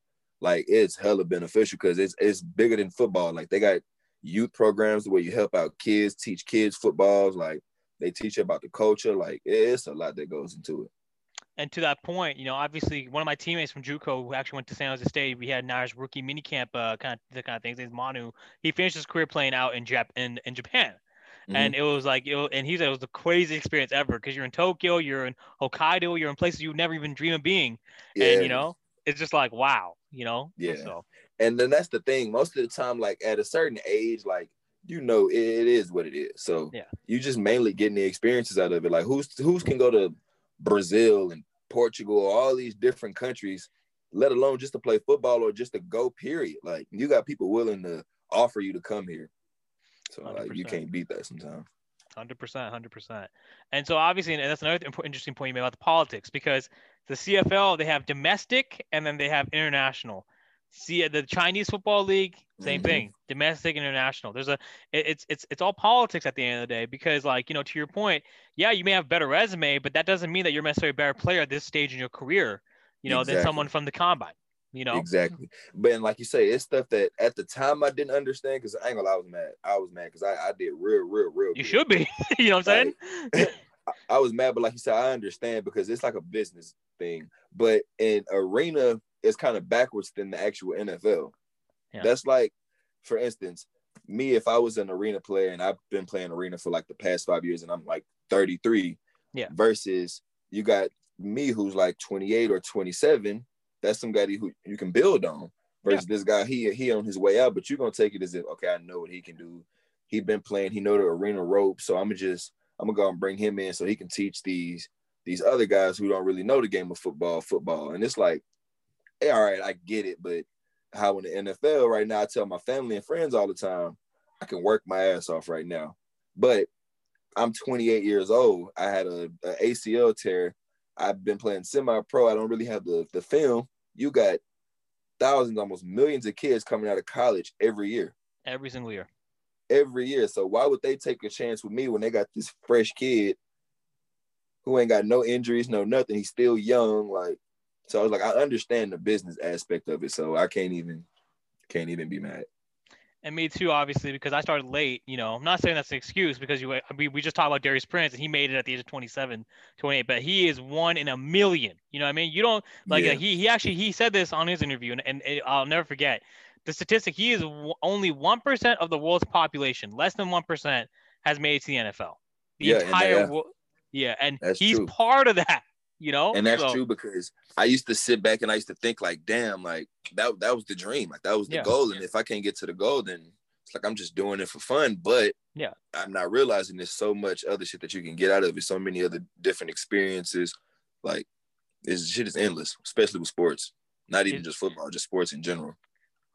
like it's hella beneficial because it's it's bigger than football. Like they got youth programs where you help out kids, teach kids footballs, like They teach about the culture. Like it's a lot that goes into it. And to that point, you know, obviously one of my teammates from JUCO who actually went to San Jose State, we had Nair's rookie mini camp, uh, kind of the kind of things. His Manu. He finished his career playing out in Jap in, in Japan. Mm-hmm. And it was like, it was, and he said it was the craziest experience ever because you're in Tokyo, you're in Hokkaido, you're in places you would never even dream of being. Yeah. And, you know, it's just like, wow, you know? Yeah. So. And then that's the thing. Most of the time, like at a certain age, like, you know, it, it is what it is. So yeah, you just mainly getting the experiences out of it. Like who's who's can go to Brazil and Portugal, all these different countries, let alone just to play football or just to go, period. Like you got people willing to offer you to come here. So like you can't beat that sometimes. Hundred percent, hundred percent. And so obviously, and that's another interesting point you made about the politics because the CFL they have domestic and then they have international. See the Chinese Football League, same mm-hmm. thing, domestic, international. There's a, it's it's it's all politics at the end of the day because like you know to your point, yeah, you may have a better resume, but that doesn't mean that you're necessarily a better player at this stage in your career, you know, exactly. than someone from the combine. You know exactly, but like you say, it's stuff that at the time I didn't understand because I ain't gonna I was mad. I was mad because I, I did real, real, real. You good. should be. <laughs> you know what I'm saying? <laughs> I, I was mad, but like you said, I understand because it's like a business thing. But in arena, it's kind of backwards than the actual NFL. Yeah. That's like, for instance, me if I was an arena player and I've been playing arena for like the past five years and I'm like 33, yeah, versus you got me who's like 28 or 27. That's somebody who you can build on. Versus yeah. this guy, he he on his way out, but you're gonna take it as if okay, I know what he can do. He been playing, he know the arena rope, so I'm gonna just I'm gonna go and bring him in so he can teach these these other guys who don't really know the game of football football. And it's like hey, all right, I get it, but how in the NFL right now, I tell my family and friends all the time, I can work my ass off right now. But I'm 28 years old. I had a, a ACL tear. I've been playing semi-pro. I don't really have the, the film. You got thousands, almost millions of kids coming out of college every year. Every single year. Every year. So why would they take a chance with me when they got this fresh kid who ain't got no injuries, no nothing? He's still young. Like so I was like, I understand the business aspect of it, so I can't even can't even be mad. And me too, obviously, because I started late. You know, I'm not saying that's an excuse because you we, we just talked about Darius Prince and he made it at the age of 27, 28, but he is one in a million. You know what I mean? You don't like uh, yeah. he he actually he said this on his interview and, and it, I'll never forget the statistic. He is w- only one percent of the world's population, less than one percent, has made it to the NFL. The yeah, entire world. Yeah, and That's he's true. part of that you know? And that's so, true because i used to sit back and i used to think like damn like that that was the dream. Like that was the yeah. goal. And if i can't get to the goal then it's like i'm just doing it for fun. But yeah. I'm not realizing there's so much other shit that you can get out of it. So many other different experiences. Like this shit is endless especially with sports. Not even it, just football just sports in general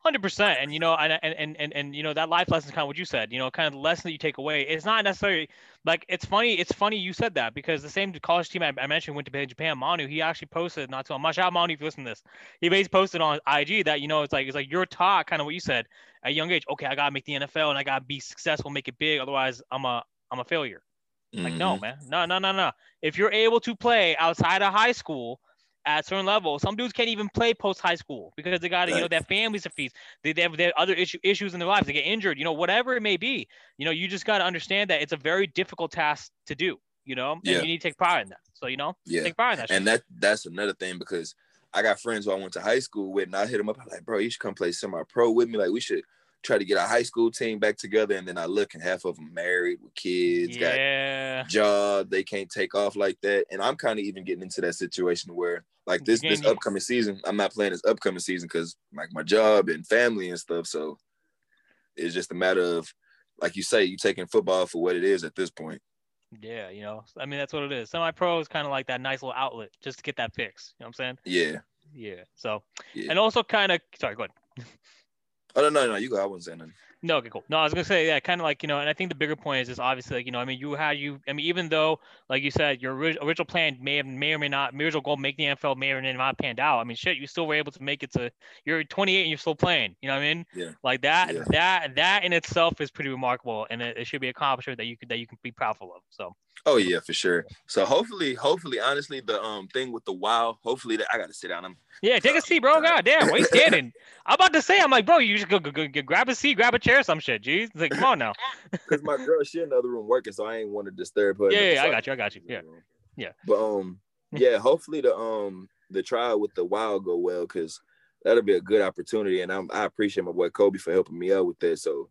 Hundred percent, and you know, and, and and and you know that life lesson is kind of what you said. You know, kind of the lesson that you take away. It's not necessarily like it's funny. It's funny you said that because the same college team I, I mentioned went to Japan. Manu, he actually posted not too much out Manu if you listen to this. He basically posted on IG that you know it's like it's like you're taught kind of what you said at a young age. Okay, I gotta make the NFL and I gotta be successful, make it big. Otherwise, I'm a I'm a failure. Mm-hmm. Like no, mm-hmm. man, no, no, no, no. If you're able to play outside of high school at certain level. Some dudes can't even play post high school because they got right. you know their families to feed. They, they have, their other issue, issues in their lives. They get injured. You know whatever it may be. You know you just got to understand that it's a very difficult task to do. You know, and yeah. you need to take pride in that. So you know, yeah, take pride in that. And that that's another thing because I got friends who I went to high school with, and I hit them up. I'm like, bro, you should come play semi pro with me. Like we should try to get a high school team back together, and then I look and half of them married with kids, yeah. got job, they can't take off like that. And I'm kind of even getting into that situation where like this this upcoming season, I'm not playing this upcoming season because like my job and family and stuff. So it's just a matter of like you say, you taking football for what it is at this point. Yeah, you know, I mean that's what it is. Semi pro is kind of like that nice little outlet just to get that fix. You know what I'm saying? Yeah. Yeah. So, yeah. and also kind of sorry, go ahead. <laughs> Oh no, no, no, you go. I wasn't saying nothing. No, okay, cool. No, I was gonna say, yeah, kind of like you know, and I think the bigger point is, is obviously like you know, I mean, you had you, I mean, even though, like you said, your original plan may have, may or may not, your original goal make the NFL may or may not panned out. I mean, shit, you still were able to make it to. You're 28 and you're still playing. You know what I mean? Yeah. Like that, yeah. that, that in itself is pretty remarkable, and it, it should be an accomplishment that you could that you can be proud of. So. Oh yeah, for sure. So hopefully, hopefully, honestly, the um thing with the wow, hopefully that I gotta sit down. I'm yeah, take a seat, bro. God damn, why <laughs> you standing? I'm about to say, I'm like, bro, you just go, go, go, go grab a seat, grab a chair, some shit. Jeez, it's like, come on now. <laughs> Because my girl, she in the other room working, so I ain't want to disturb her. Yeah, yeah, I got you, I got you. Yeah, yeah. But um, <laughs> yeah, hopefully the um the trial with the wow go well, because that'll be a good opportunity, and I'm I appreciate my boy Kobe for helping me out with that. So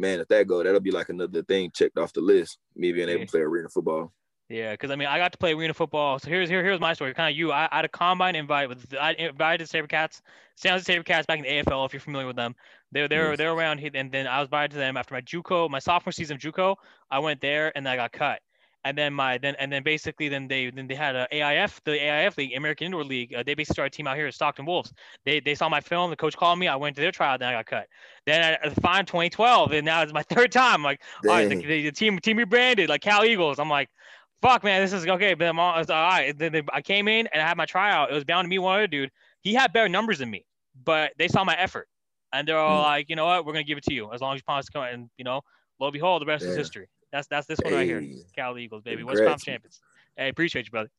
man, if that go, that'll be like another thing checked off the list. Me being able to play arena football. Yeah, because I mean, I got to play arena football. So here's here, here's my story. Kind of you. I, I, had a combine invite with I invited the SaberCats, San Jose SaberCats back in the AFL. If you're familiar with them, they're they're yes. they're around here. And then I was invited to them after my JUCO, my sophomore season of JUCO. I went there and I got cut and then my then and then basically then they then they had a AIF the AIF league American Indoor League uh, they basically started a team out here at Stockton Wolves. They they saw my film the coach called me I went to their trial then I got cut. Then I, find 2012 and now it's my <laughs> third time like Dang. all right the, the, the, team team rebranded like Cal Eagles. I'm like fuck man this is okay but I'm all, all right. Then they, I came in and I had my tryout. It was bound to be one other dude. He had better numbers than me but they saw my effort. And they're all mm. like you know what? We're gonna give it to you as long as you promise to come and you know lo and behold the rest yeah. is history that's that's this one hey, right here. Cal Eagles, baby. West Palm champions. Hey, appreciate you, brother.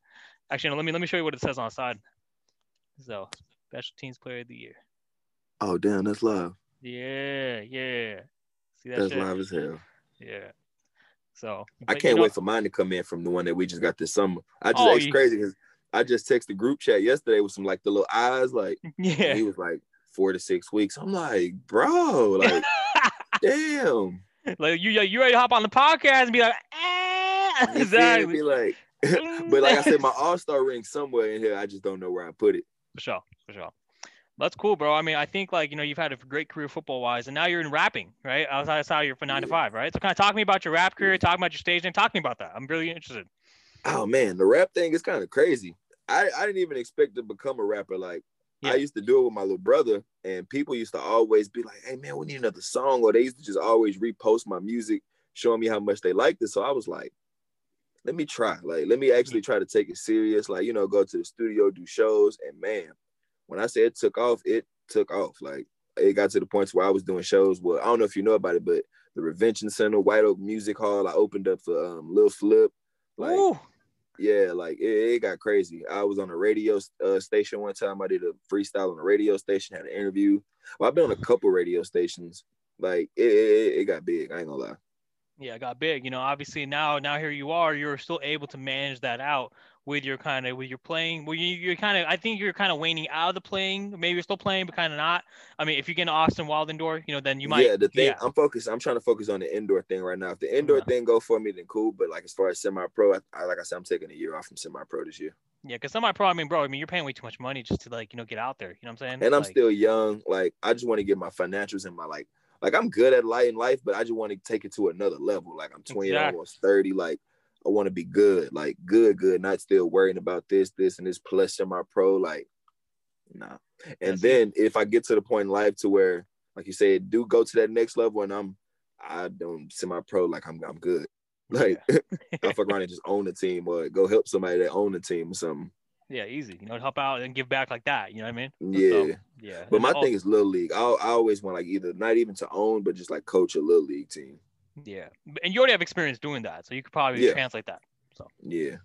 Actually, no, let me let me show you what it says on the side. So, uh, special teams player of the year. Oh damn, that's love. Yeah, yeah. See that that's shit? live as hell. Yeah. So I can't you know, wait for mine to come in from the one that we just got this summer. I just oh, it's crazy because I just texted the group chat yesterday with some like the little eyes, like <laughs> yeah. He was like four to six weeks. I'm like, bro, like, <laughs> damn like you you ready to hop on the podcast and be like, eh. <laughs> exactly. Be like, <laughs> but like I said, my all star ring somewhere in here. I just don't know where I put it. For sure, for sure. That's cool, bro. I mean, I think like you know you've had a great career football wise, and now you're in rapping, right? That's how you're for nine yeah. to five, right? So kind of talk to me about your rap career, talk about your stage, and talk to me about that. I'm really interested. Oh man, the rap thing is kind of crazy. I, I didn't even expect to become a rapper. Like yeah. I used to do it with my little brother, and people used to always be like, "Hey man, we need another song," or they used to just always repost my music, showing me how much they liked it. So I was like, "Let me try. Like, let me actually try to take it serious. Like, you know, go to the studio, do shows." And man, when I say it took off, it took off. Like, it got to the point where I was doing shows. Well, I don't know if you know about it, but the Revention Center, White Oak Music Hall, I opened up for um, Lil Flip. Like, Ooh yeah, like it, it, got crazy. I was on a radio uh, station one time. I did a freestyle on a radio station, had an interview. Well, I've been on a couple radio stations. Like it, it, it got big. I ain't gonna lie. Yeah, it got big. You know, obviously now, now here you are. You're still able to manage that out with your kind of with your playing. Well, you, you're kind of. I think you're kind of waning out of the playing. Maybe you're still playing, but kind of not. I mean, if you get into Austin Wild Indoor, you know, then you might. Yeah, the thing yeah. I'm focused. I'm trying to focus on the indoor thing right now. If the indoor yeah. thing go for me, then cool. But like as far as semi-pro, I, I, like I said, I'm taking a year off from semi-pro this year. Yeah, because semi-pro, I mean, bro, I mean, you're paying way too much money just to like you know get out there. You know what I'm saying? And I'm like, still young. Like I just want to get my financials and my like. Like I'm good at light in life, but I just want to take it to another level. Like I'm 20, exactly. almost 30. Like I want to be good, like good, good, not still worrying about this, this, and this plus semi pro. Like, nah. And That's then it. if I get to the point in life to where, like you said, do go to that next level, and I'm, I don't semi pro, like I'm, I'm good. <laughs> Like yeah. <laughs> I fuck around and just own the team, or go help somebody that own the team or something. Yeah, easy. You know, help out and give back like that. You know what I mean? Yeah, so, yeah. But my thing is little league. I, I always want like either not even to own, but just like coach a little league team. Yeah, and you already have experience doing that, so you could probably yeah. translate that. So yeah,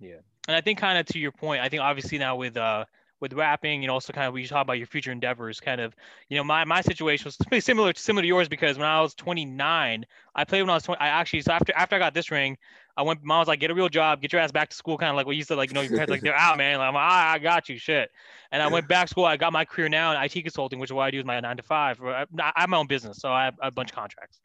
yeah, and I think kind of to your point, I think obviously now with uh with rapping and also kind of we talk about your future endeavors, kind of you know my my situation was <laughs> pretty similar similar to yours because when I was 29, I played when I was 20. I actually so after after I got this ring, I went. Mom was like, "Get a real job, get your ass back to school." Kind of like what you said, like you know, your parents like they're out, man. Like, I'm like, ah, I got you, shit. And I went back to school. I got my career now in IT consulting, which is what I do is my nine to five. I have my own business, so I have a bunch of contracts.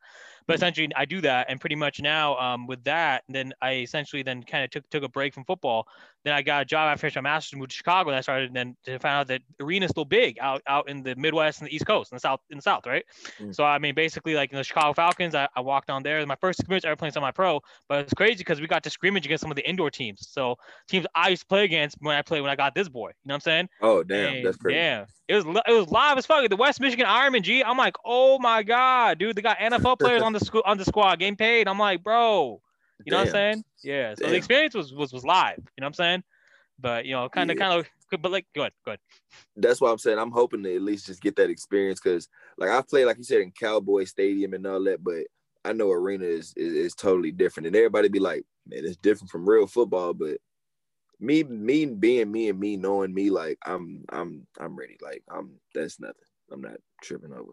But essentially, I do that, and pretty much now um, with that, then I essentially then kind of took took a break from football. Then I got a job after I finished my master's, moved to Chicago, and I started and then to find out that arena's still big out out in the Midwest and the East Coast and the South in the South, right? Mm. So I mean, basically, like in the Chicago Falcons, I, I walked on there. My first experience ever playing semi-pro, but it's crazy because we got to scrimmage against some of the indoor teams. So teams I used to play against when I played when I got this boy. You know what I'm saying? Oh damn, and, that's crazy. Yeah, it was it was live as fuck. The West Michigan Ironmen G. I'm like, oh my god, dude, they got NFL players on the school on the squad getting paid. I'm like, bro, you know Damn. what I'm saying? Yeah. So Damn. the experience was was was live. You know what I'm saying? But you know, kind of, yeah. kind of, but like, good, good. That's why I'm saying I'm hoping to at least just get that experience because, like, I've played, like you said, in Cowboy Stadium and all that, but I know arena is, is, is totally different, and everybody be like, man, it's different from real football. But me, me being me and me knowing me, like I'm, I'm, I'm ready. Like I'm, that's nothing. I'm not tripping over.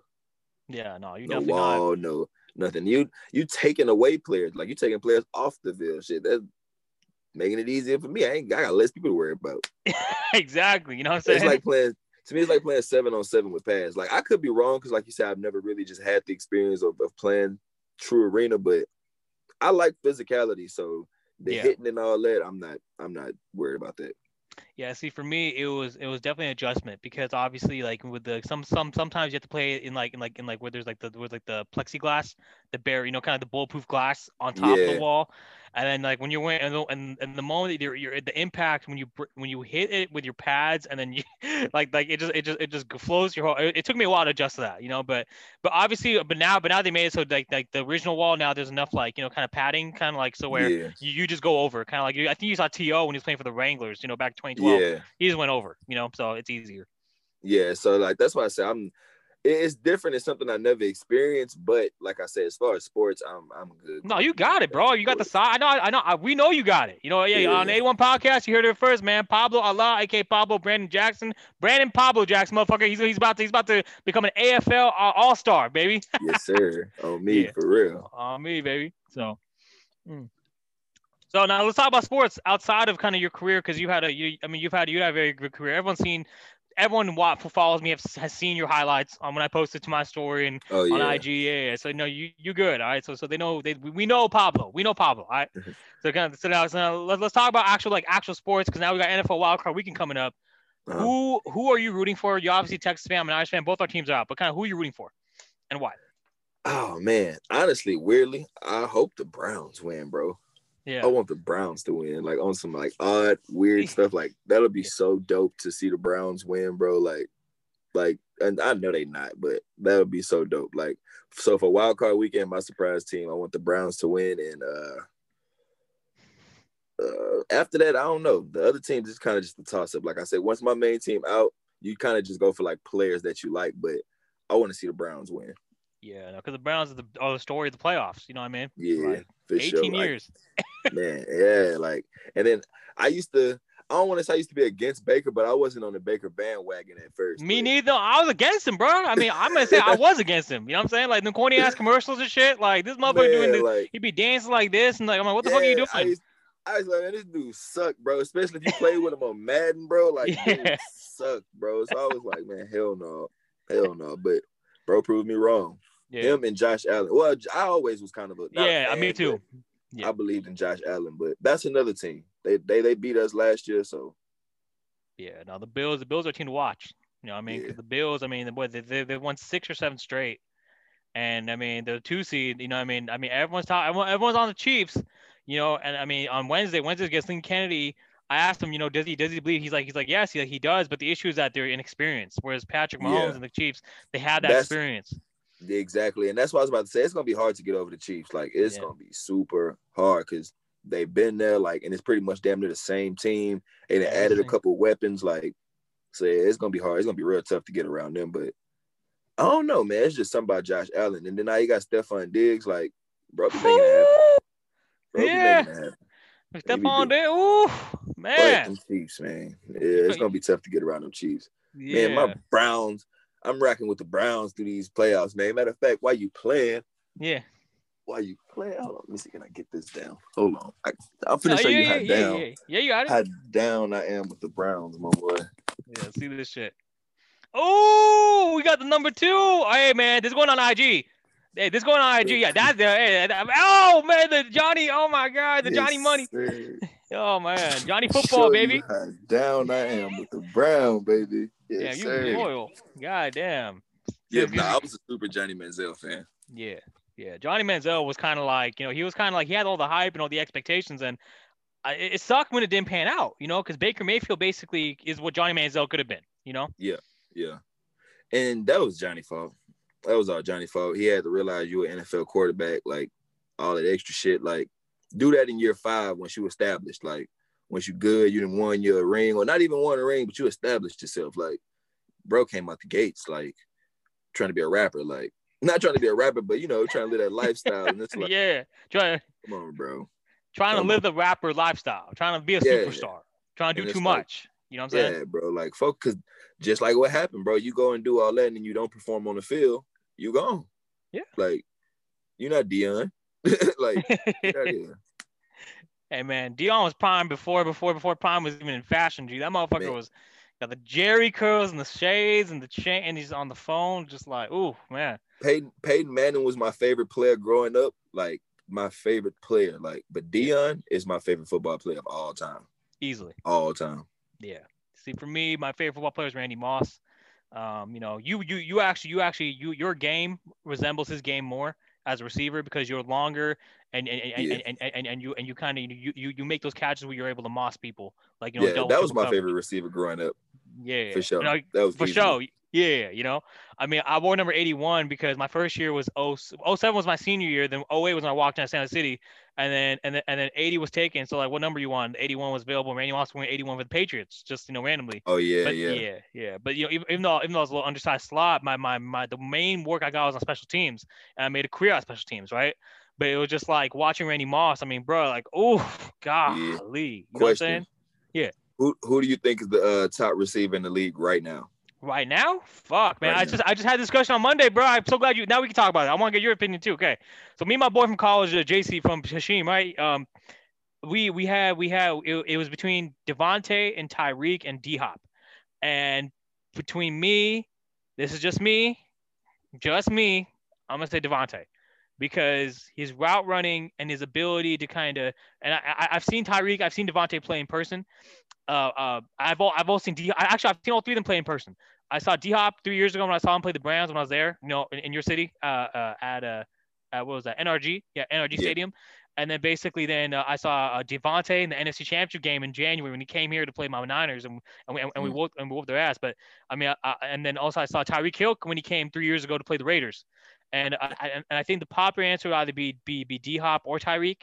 Yeah, no, you no definitely wall, not. no nothing. You, you taking away players, like you taking players off the field. Shit, that's making it easier for me. I ain't, I got less people to worry about. <laughs> exactly. You know what I'm saying? It's like playing. To me, it's like playing seven on seven with pads. Like I could be wrong because, like you said, I've never really just had the experience of, of playing true arena, but I like physicality. So the Yeah. hitting and all that, I'm not I'm not worried about that. Yeah, see, for me, it was it was definitely an adjustment because obviously, like with the some some sometimes you have to play in like in like in like where there's like the where like the plexiglass, the bare, you know, kind of the bulletproof glass on top of the wall, and then like when you're wearing and the, and, and the moment that you're, you're the impact when you when you hit it with your pads and then you <laughs> like like it just it just it just flows your whole. It, it took me a while to adjust to that, you know, but but obviously, uh, but now but now they made it so like like the original wall now there's enough like you know kind of padding, kind of like so where yeah, you, you just go over, kind of like you, I think you saw To when he was playing for the Wranglers, you know, back 2012 yeah, he just went over, you know, so it's easier. yeah. So like that's why I say I'm. It- It's different. It's something I never experienced, but like I said, as far as sports, I'm I'm good. No, you got it, bro. You got the side. I know, I know. I, we know you got it. You know, yeah, on Yeah. A1 podcast, you heard it first, man. Pablo Allah, aka Pablo Brandon Jackson, Brandon Pablo Jackson, motherfucker. He's he's about to he's about to become an AFL All Star, baby. yes, sir. <laughs> On me Yeah. for real. On me, baby. So. mm. So now let's talk about sports outside of kind of your career because you had a you I mean you've had you had a very good career. Everyone's seen everyone who follows me have, has seen your highlights on when I posted to my story and Oh on yeah. IG. Yeah, yeah. So no, you you good. All right. So so they know they we we know Pablo. We know Pablo. All right. <laughs> so kind of so now, so now let's, let's talk about actual like actual sports because now we got NFL wildcard weekend coming up. Uh-huh. Who who are you rooting for? You obviously Texas fan, I'm an Irish fan. Both our teams are out, but kind of who are you rooting for, and why? Oh man, honestly, weirdly, I hope the Browns win, bro. Yeah. I want the Browns to win, like on some like odd, weird stuff. Like that'll be <laughs> so dope to see the Browns win, bro. Like, like, and I know they not, but that'll be so dope. Like, so for wild card weekend, my surprise team, I want the Browns to win, and uh, uh, after that, I don't know. The other team just kind of just a toss up. Like I said, once my main team out, you kind of just go for like players that you like, but I want to see the Browns win. Yeah, because the Browns are the, are the story of the playoffs. You know what I mean? Yeah, Like, for 18 sure. Like, years. <laughs> man, yeah, like, and then I used to, I don't want to say I used to be against Baker, but I wasn't on the Baker bandwagon at first. Me but- neither. I was against him, bro. I mean, I'm gonna say I <laughs> was against him. You know what I'm saying? Like the corny ass commercials and shit. Like this motherfucker doing this. like, He'd be dancing like this, and like I'm like, what the fuck are you yeah, I doing? used, I was like, man, this dude suck, bro. Especially if you play with him on Madden, bro. Like, <laughs> Yeah. dude suck, bro. So I was like, man, hell no, hell no. But bro proved me wrong. Yeah, Him and Josh Allen. Well, I always was kind of a yeah, fan, me too. Yeah. I believed in Josh Allen, but that's another team. They they they beat us last year, so Yeah, now the Bills, the Bills are a team to watch. You know, I mean, Yeah. the Bills, I mean, what they they they won six or seven straight, and I mean the two seed. You know, I mean, I mean everyone's talking, everyone's on the Chiefs. You know, and I mean on Wednesday, Wednesday against Lincoln Kennedy. I asked him, you know, does he does he believe? He's like, he's like, yes, he, he does. But the issue is that they're inexperienced. Whereas Patrick Mahomes Yeah. and the Chiefs, they have that That's- experience. Exactly. And that's what I was about to say. It's gonna be hard to get over the Chiefs. Like it's Yeah. gonna be super hard because they've been there, like, and it's pretty much damn near the same team. And they Yeah, added a couple weapons, like, so yeah, it's gonna be hard. It's gonna be real tough to get around them. But I don't know, man. It's just something about Josh Allen. And then now you got Stefon Diggs, like, bro, be making it happen. Bro, be Yeah. making it happen. Step be on ooh, But man. them Chiefs, man. Yeah, it's gonna be tough to get around them Chiefs. Yeah. Man, my Browns, I'm racking with the Browns through these playoffs, man. Matter of fact, why you playing? yeah. Why you playing? Hold on, let me see. Can I get this down? Hold on. I, I'm No, finna show yeah, you how yeah, down, yeah, yeah, you got it. how down I am with the Browns, my boy. Yeah, see this shit. Oh, we got the number two. Hey man, this going on IG. Hey, this going on IG. Yeah, that's the. Hey, that- oh man, the Johnny. Oh my God, the Johnny Money. sir. <laughs> Oh man, Johnny Football, baby. How down I am with the Brown, baby. Yes, Yeah, you sir. loyal. God damn. Yeah, give nah, I was a super Johnny Manziel fan. Yeah, yeah. Johnny Manziel was kind of like, you know, he was kind of like he had all the hype and all the expectations, and I, it sucked when it didn't pan out, you know, because Baker Mayfield basically is what Johnny Manziel could have been, you know. Yeah. Yeah. And that was Johnny' fault. That was all Johnny' fault. He had to realize you were an NFL quarterback, like all that extra shit. Like, do that in year five once you established. Like, once you're good, you didn't won your ring, or not even won a ring, but you established yourself. Like, bro came out the gates, like trying to be a rapper, like not trying to be a rapper, but you know, trying to live that lifestyle. And it's <laughs> like, yeah, Try- come on, bro. trying to Come live the rapper lifestyle, trying to be a Yeah, superstar, trying to do too like- much. You know what I'm saying? Yeah, bro. Like folk, cause just like what happened, bro. You go and do all that, and then you don't perform on the field, you gone. Yeah. Like you're not Deion. <laughs> like get outta here. Hey man, Deion was prime before, before, before prime was even in fashion. G, that motherfucker Man. was got the Jerry curls and the shades and the chain, and he's on the phone, just like, ooh man. Peyton Peyton Manning was my favorite player growing up. Like my favorite player. Like, but Deion is my favorite football player of all time. Easily. All time. Yeah. See, for me, my favorite football player is Randy Moss. Um, you know, you you you actually you actually you your game resembles his game more as a receiver because you're longer and and and, Yeah. and, and, and, and you and you kind of you, you you make those catches where you're able to moss people like you know yeah, that was my favorite receiver growing up. Yeah, For sure. You know, that was for easy. sure. Yeah, you know, I mean, I wore number 81 because my first year was 0, 07 was my senior year. Then 08 was when I walked into Santa City, and then and then and then 80 was taken. So like, what number you want? 81 was available. Randy Moss went 81 for the Patriots, just you know, randomly. Oh yeah, but yeah. yeah, yeah. But you know, even, even though even though I was a little undersized slot, my my my the main work I got was on special teams, and I made a career on special teams, right? But it was just like watching Randy Moss. I mean, bro, like, oh, golly, you know what I'm saying? saying? Who who do you think is the uh, top receiver in the league right now? Right now, fuck, man. Right I now. just I just had a discussion on Monday, bro. I'm so glad you. Now we can talk about it. I want to get your opinion too. Okay, so me and my boy from college, uh, JC from Hashim, right? Um, we we had we had it, it was between Davante and Tyreek and D Hop, and between me, this is just me, just me. I'm gonna say Davante because his route running and his ability to kind of and I, I I've seen Tyreek, I've seen Davante play in person. Uh, uh, I've all I've also seen D. I, actually I've seen all three of them play in person. I saw D Hop three years ago when I saw him play the Browns when I was there, you know, in, in your city, uh, uh, at uh, uh, what was that? NRG, yeah, NRG Yeah. Stadium. And then basically, then uh, I saw uh, Davante in the NFC Championship game in January when he came here to play my Niners, and and we, and we Mm. whooped and we whooped their ass. But I mean, I, I- and then also I saw Tyreek Hill when he came three years ago to play the Raiders, and I, I, and I think the popular answer would either be be be D Hop or Tyreek.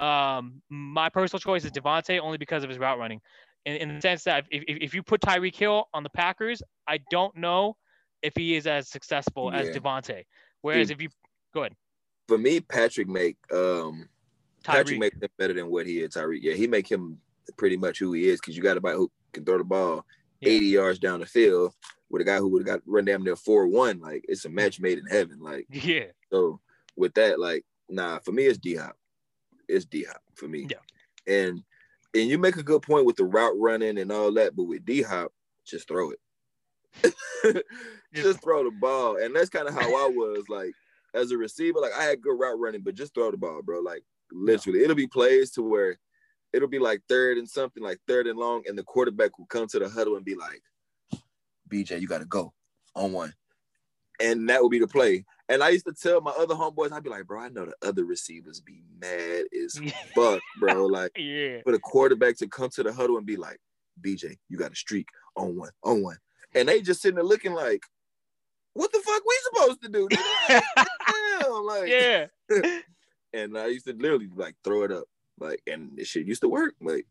Um, my personal choice is Davante only because of his route running, in, in the sense that if, if, if you put Tyreek Hill on the Packers, I don't know if he is as successful as Yeah. Davante. Whereas if you go ahead, For me, Patrick make um Patrick Tyreek, make him better than what he is. Tyreek, yeah, he make him pretty much who he is because you got a guy who can throw the ball Yeah. 80 yards down the field with a guy who would have got run down there 4-1. Like it's a match made in heaven. Like <laughs> yeah, so with that, like, nah, for me it's D Hop. It's D Hop for me. Yeah. And and you make a good point with the route running and all that, but with D Hop, just throw it. <laughs> just throw the ball. And that's kind of how I was like as a receiver. Like I had good route running, but just throw the ball, bro. Like literally, it'll be plays to where it'll be like third and something, like third and long, and the quarterback will come to the huddle and be like, BJ, you gotta go on one. And that would be the play. And I used to tell my other homeboys, I'd be like, bro, I know the other receivers be mad as fuck, bro. <laughs> Like yeah, for the quarterback to come to the huddle and be like, BJ, you got a streak on one, on one. And they just sitting there looking like, what the fuck we supposed to do? Like, Damn, <laughs> like, yeah. <laughs> and I used to literally like throw it up. Like, and this shit used to work. Like,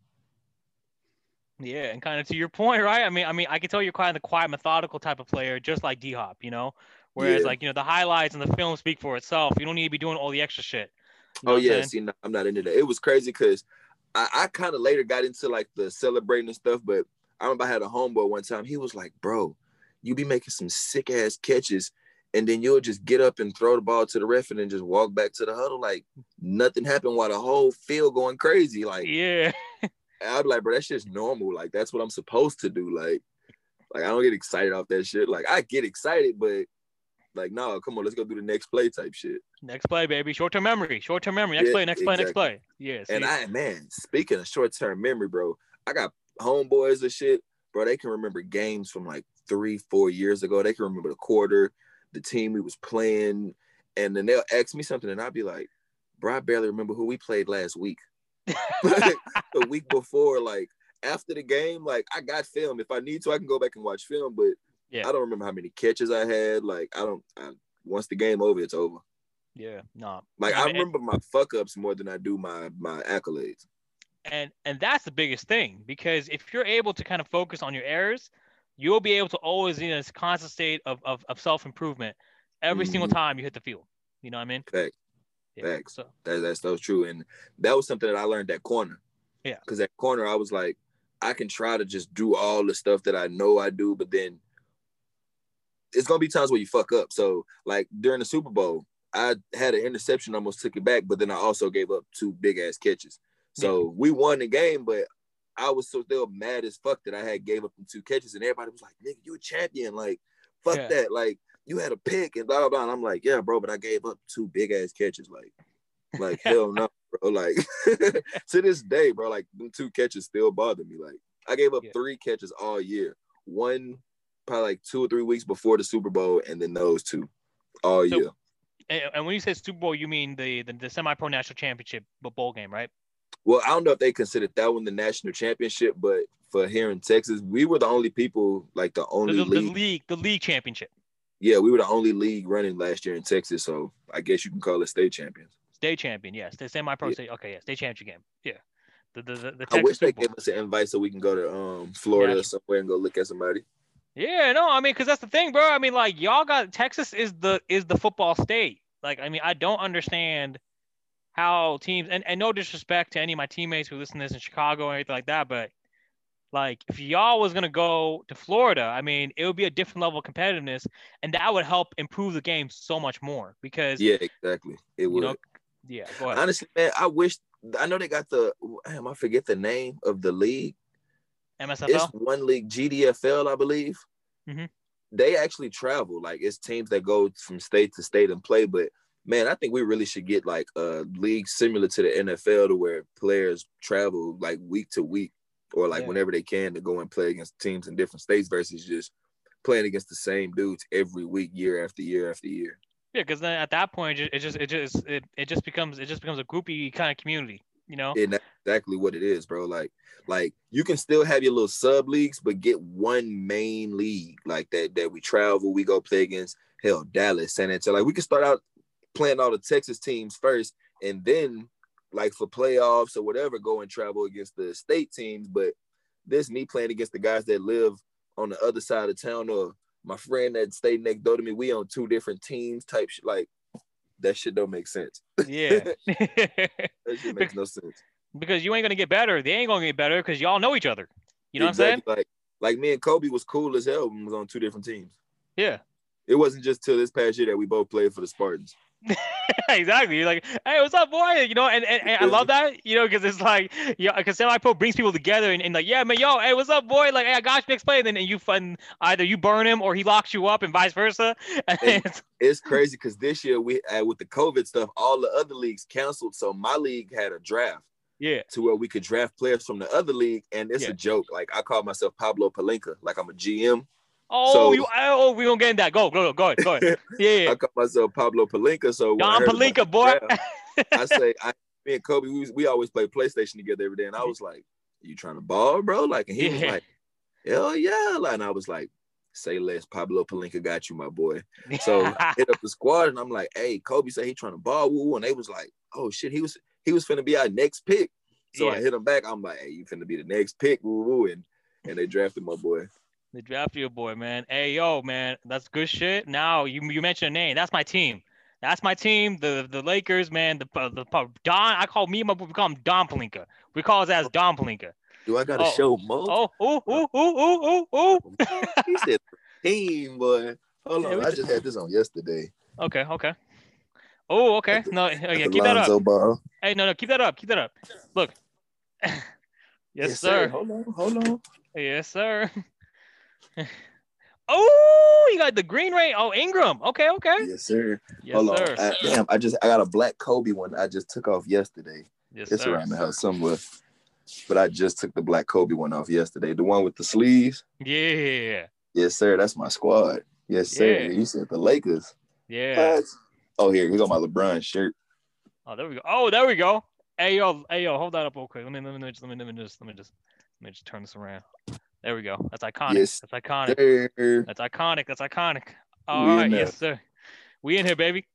Yeah, and kind of to your point, right? I mean, I mean, I can tell you're quite the quiet, methodical type of player, just like D Hop, you know. Whereas, Yeah. like, you know, the highlights and the film speak for itself. You don't need to be doing all the extra shit. You know oh yeah, see, no, I'm not into that. It was crazy because I, I kind of later got into like the celebrating and stuff, but I remember I had a homeboy one time. He was like, "Bro, you be making some sick ass catches, and then you'll just get up and throw the ball to the ref and then just walk back to the huddle like nothing happened while the whole field going crazy. Like Yeah, <laughs> I'd be like, bro, that's just normal. Like that's what I'm supposed to do. Like, like I don't get excited off that shit. Like I get excited, but like, no, come on, let's go do the next play type shit. next play, baby. Short term memory. Short term memory. Next Yeah, play. Next play. Next play. Yes. And see? I, man, speaking of short term memory, bro, I got homeboys and shit, bro. They can remember games from like three, four years ago. They can remember the quarter, the team we was playing, and then they'll ask me something, and I'll be like, bro, I barely remember who we played last week. Like, <laughs> the week before, like after the game, like I got film. If I need to, I can go back and watch film, but Yeah. I don't remember how many catches I had. Like I don't. I, once the game over, it's over. yeah. No. Like Yeah, I man. remember my fuck ups more than I do my my accolades. and and that's the biggest thing because if you're able to kind of focus on your errors you'll be able to always be in this constant state of, of, of self-improvement every single Mhm. time you hit the field you know what i mean Fact. Yeah, Facts. So That, that's so true. And that was something that I learned at corner. Yeah. Because at corner, I was like, I can try to just do all the stuff that I know I do, but then it's gonna be times where you fuck up. So like during the Super Bowl, I had an interception, almost took it back, but then I also gave up two big ass catches. So we won the game, but I was so still mad as fuck that I had gave up them two catches, and everybody was like, "Nigga, you a champion!" Like, fuck Yeah. that. Like, you had a pick and blah blah blah. And I'm like, yeah, bro, but I gave up two big ass catches. Like, like <laughs> hell no, bro. Like <laughs> to this day, bro, like them two catches still bother me. Like I gave up Yeah. three catches all year. One probably like two or three weeks before the Super Bowl, and then those two all So- year. and, when you say Super Bowl, you mean the the, the semi pro national championship bowl game, right? Well, I don't know if they considered that one the national championship, but for here in Texas, we were the only people, like the The, only the, the league. league, the league championship, Yeah, we were the only league running last year in Texas, so I guess you can call it state champions. state champion, yes, the semi pro Yeah. state. Okay, yeah, state championship game, yeah. The the the, the I wish they gave us an invite so we can go to um Florida Yeah. or somewhere and go look at somebody. Yeah, no, I mean, cause that's the thing, bro. I mean, like y'all got Texas is the is the football state. Like, I mean, I don't understand how teams and, and no disrespect to any of my teammates who listen to this in Chicago or anything like that, but like if y'all was gonna go to Florida, I mean, it would be a different level of competitiveness, and that would help improve the game so much more because Yeah, exactly. It would. know, yeah. Honestly, man, I wish I know they got the damn, I forget the name of the league. It's MSFL. one league, GDFL, I believe. Mhm. They actually travel. Like it's teams that go from state to state and play. But man, I think we really should get like a league similar to the NFL to where players travel like week to week or like Yeah. whenever they can to go and play against teams in different states versus just playing against the same dudes every week, year after year after year. Yeah, because then at that point, it just it just it, it just becomes it just becomes a groupie kind of community, you know. And that's exactly what it is, bro. Like, like you can still have your little sub leagues, but get one main league like that that we travel, we go play against hell, Dallas, San Antonio. Like we can start out playing all the Texas teams first, and then like for playoffs or whatever, go and travel against the state teams. But this me playing against the guys that live on the other side of town or my friend that stayed next door to me, we on two different teams type. Like that shit don't make sense. <laughs> Yeah. That <laughs> shit makes no sense. because you ain't gonna get better. They ain't gonna get better because y'all know each other. You know what I'm saying? Like, like me and Kobe was cool as hell when we was on two different teams. Yeah. It wasn't just till this past year that we both played for the Spartans. <laughs> exactly. You're like, hey, what's up, boy? You know, and, and, and I love that, you know, because it's like, yeah, because semi pro brings people together and, and like, yeah, man, yo, hey, what's up, boy? Like, hey, I got you next play. And then you fun either you burn him or he locks you up and vice versa. <laughs> And And- it's- It's crazy because this year we uh, with the COVID stuff, all the other leagues canceled. So my league had a draft yeah. to where we could draft players from the other league, and it's Yeah. a joke. Like I call myself Pablo Pelinka, like I'm a GM. Oh, So- you, oh, we gonna get in that. Go, go, go, ahead, go ahead. <laughs> Yeah, yeah. I call myself Pablo Pelinka. So Don Pelinka, boy. draft, <laughs> I say, I, me and Kobe, we, we always play PlayStation together every day, and I was like, "You trying to ball, bro?" Like, and he was like, "Hell yeah!" Like, and I was like, "Say less, Pablo Pelinka got you, my boy." So I <laughs> hit up the squad, and I'm like, "Hey, Kobe said he trying to ball, woo," woo," and they was like, "Oh shit, he was he was finna be our next pick." So I hit him back. I'm like, "Hey, you finna be the next pick, woo woo," and and they drafted my boy. They drafted your boy, man. Hey, yo, man, that's good shit. Now you you mentioned a name. That's my team. That's my team. The the Lakers, man. The the Don. I call me and my. We call him Don Pelinka. We call his ass Don Pelinka. Do I gotta Oh. show Mo? Oh, ooh, ooh, ooh, ooh, ooh, ooh. <laughs> he said team, boy. Hold Yeah, on, I just had this on yesterday. Okay, okay. Oh, okay. No, At yeah, keep that up. Ball. Hey, no, no, keep that up. Keep that up. Look. <laughs> yes, sir. Hold on, hold on. Yes, sir. <laughs> <laughs> oh, you got the green ray. Oh, Ingram. Okay, okay. Yes, sir. Yes, hold sir. on. I, damn, I just I got a black Kobe one. I just took off yesterday. Yes, It's sir. around the house somewhere. But I just took the black Kobe one off yesterday. The one with the sleeves. Yeah. Yes, sir. That's my squad. Yes, sir. Yeah. You said the Lakers. Yeah. What? Oh, here, here's on my LeBron shirt. Oh, there we go. Oh, there we go. Hey yo, hey yo, hold that up real quick. Let me let me just let me, let me just let me just let me just turn this around. There we go. That's iconic. Yes, That's iconic. Sir. That's iconic. That's iconic. All We right, yes, sir. We in here, baby.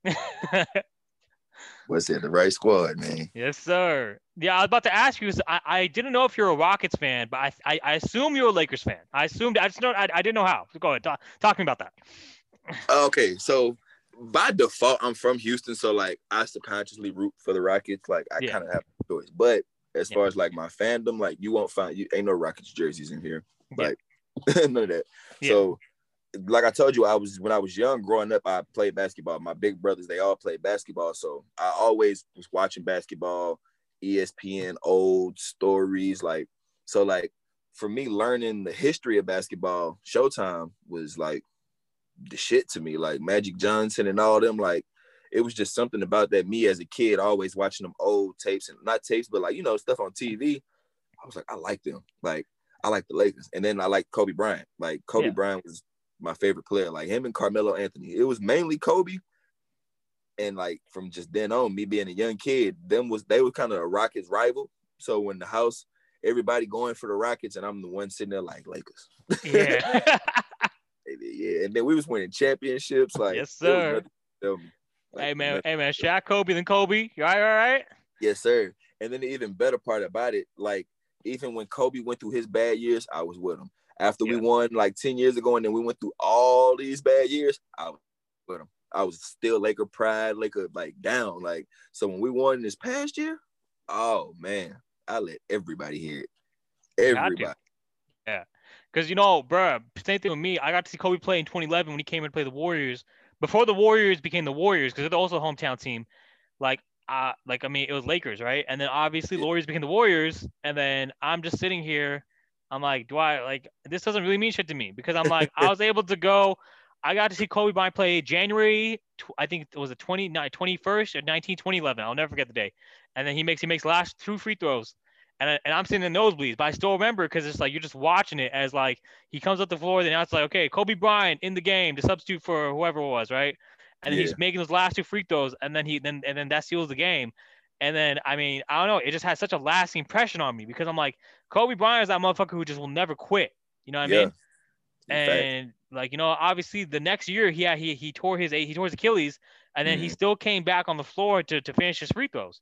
What's it? The right squad, man. yes, sir. Yeah, I was about to ask you. I, I didn't know if you're a Rockets fan, but I I, I assume you're a Lakers fan. I assumed. I just know. I, I didn't know how. So go ahead. Talk, talk to me about that. Oh, okay, so by default, I'm from Houston, so like I subconsciously root for the Rockets. Like I Yeah. kind of have a choice. But as Yeah. far as like my fandom, like you won't find you ain't no Rockets jerseys in here. Yeah. Like <laughs> none of that. Yeah. So like I told you, I was when I was young growing up, I played basketball. My big brothers, they all played basketball. So I always was watching basketball, ESPN, old stories. Like, so like for me, learning the history of basketball, Showtime was like the shit to me. Like Magic Johnson and all them, like it was just something about that. Me as a kid, always watching them old tapes and not tapes, but like you know, stuff on TV. I was like, I like them. Like I like the Lakers. And then I like Kobe Bryant. Like Kobe Yeah. Bryant was my favorite player. Like him and Carmelo Anthony. It was mainly Kobe. And like from just then on, me being a young kid, them was they were kind of a Rockets rival. So when the house, everybody going for the Rockets, and I'm the one sitting there like Lakers. yeah. <laughs> yeah. And then we was winning championships. Like Yes, sir. nothing to tell me. Like, hey man, nothing. hey man, Shaq Kobe then Kobe. You all right, all right? Yes, sir. And then the even better part about it, like even when Kobe went through his bad years, I was with him. After we won like 10 years ago, and then we went through all these bad years, I was with him. I was still Laker pride, Laker like down. Like, so when we won this past year, oh man, I let everybody hear it. Everybody. Because you know, bruh, same thing with me. I got to see Kobe play in 2011 when he came and play the Warriors. Before the Warriors became the Warriors, because they're also a hometown team. Like, uh, like I mean, it was Lakers, right? And then obviously. Warriors became the Warriors. And then I'm just sitting here. I'm like, do I like this? Doesn't really mean shit to me because I'm like, I was able to go. I got to see Kobe Bryant play January. tw- I think it was the 20, 21st or 19, 2011. I'll never forget the day. And then he makes he makes last two free throws and, I, and I'm sitting in the nosebleeds, but I still remember because it's like you're just watching it as like he comes up the floor, then now it's like, okay, Kobe Bryant in the game to substitute for whoever it was, right? And Yeah. he's making those last two free throws, and then he then and then that seals the game. And then I mean, I don't know, it just has such a lasting impression on me because I'm like, Kobe Bryant is that motherfucker who just will never quit. You know what I Yeah. mean? And like you know, obviously the next year he had, he he tore his he tore his Achilles, and then he Mhm. still came back on the floor to to finish his free throws.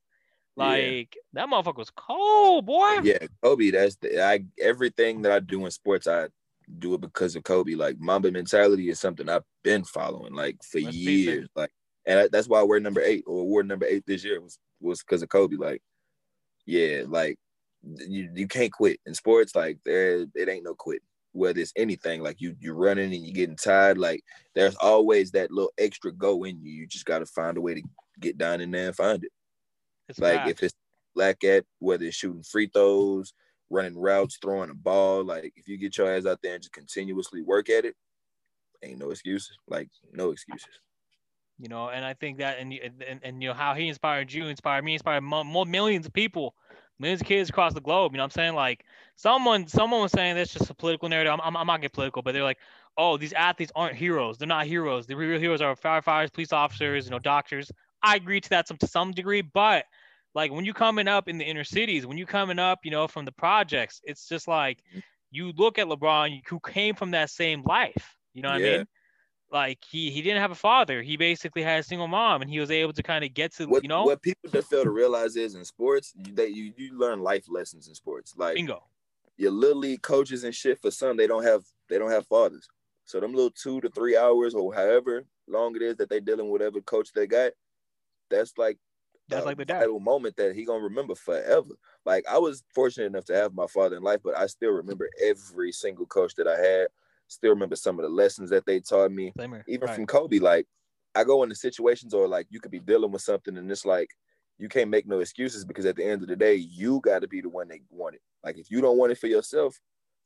Yeah. Like that motherfucker was cold, boy. yeah, Kobe. That's the I everything that I do in sports, I do it because of Kobe. Like Mamba mentality is something I've been following like for Let's years. Like, and I- that's why we're number eight or award number eight this year was was because of Kobe. Like, yeah, like you you can't quit in sports. Like there, it ain't no quit. Whether it's anything, like you you're running and you're getting tired, like there's always that little extra go in you. You just got to find a way to get down in there and find it. It's Like facts. if it's lack at whether it's shooting free throws, running routes, throwing a ball, like if you get your ass out there and just continuously work at it, ain't no excuses. Like no excuses. you know, and I think that and and, and, you know how he inspired you, inspired me, inspired more millions of people, millions of kids across the globe. You know what I'm saying? Like someone someone was saying that's just a political narrative. I'm, I'm, I'm not getting political, but they're like, oh, these athletes aren't heroes. They're not heroes. The real heroes are firefighters, police officers, you know, doctors. I agree to that some to some degree, but like when you coming up in the inner cities, when you coming up, you know, from the projects, it's just like mm-hmm. you look at LeBron, who came from that same life. You know what I Yeah. mean? Like he he didn't have a father. He basically had a single mom, and he was able to kind of get to What you know what people that fail to realize is in sports, you, they you you learn life lessons in sports. Like bingo. your little league coaches and shit for some, they don't have they don't have fathers. So them little two to three hours or however long it is that they dealing with whatever coach they got, that's like That's like the dad. moment that he gonna remember forever. Like I was fortunate enough to have my father in life, but I still remember every single coach that I had. Still remember some of the lessons that they taught me, even Right. from Kobe. Like I go into situations or like you could be dealing with something, and it's like you can't make no excuses because at the end of the day, you got to be the one that want it. Like if you don't want it for yourself,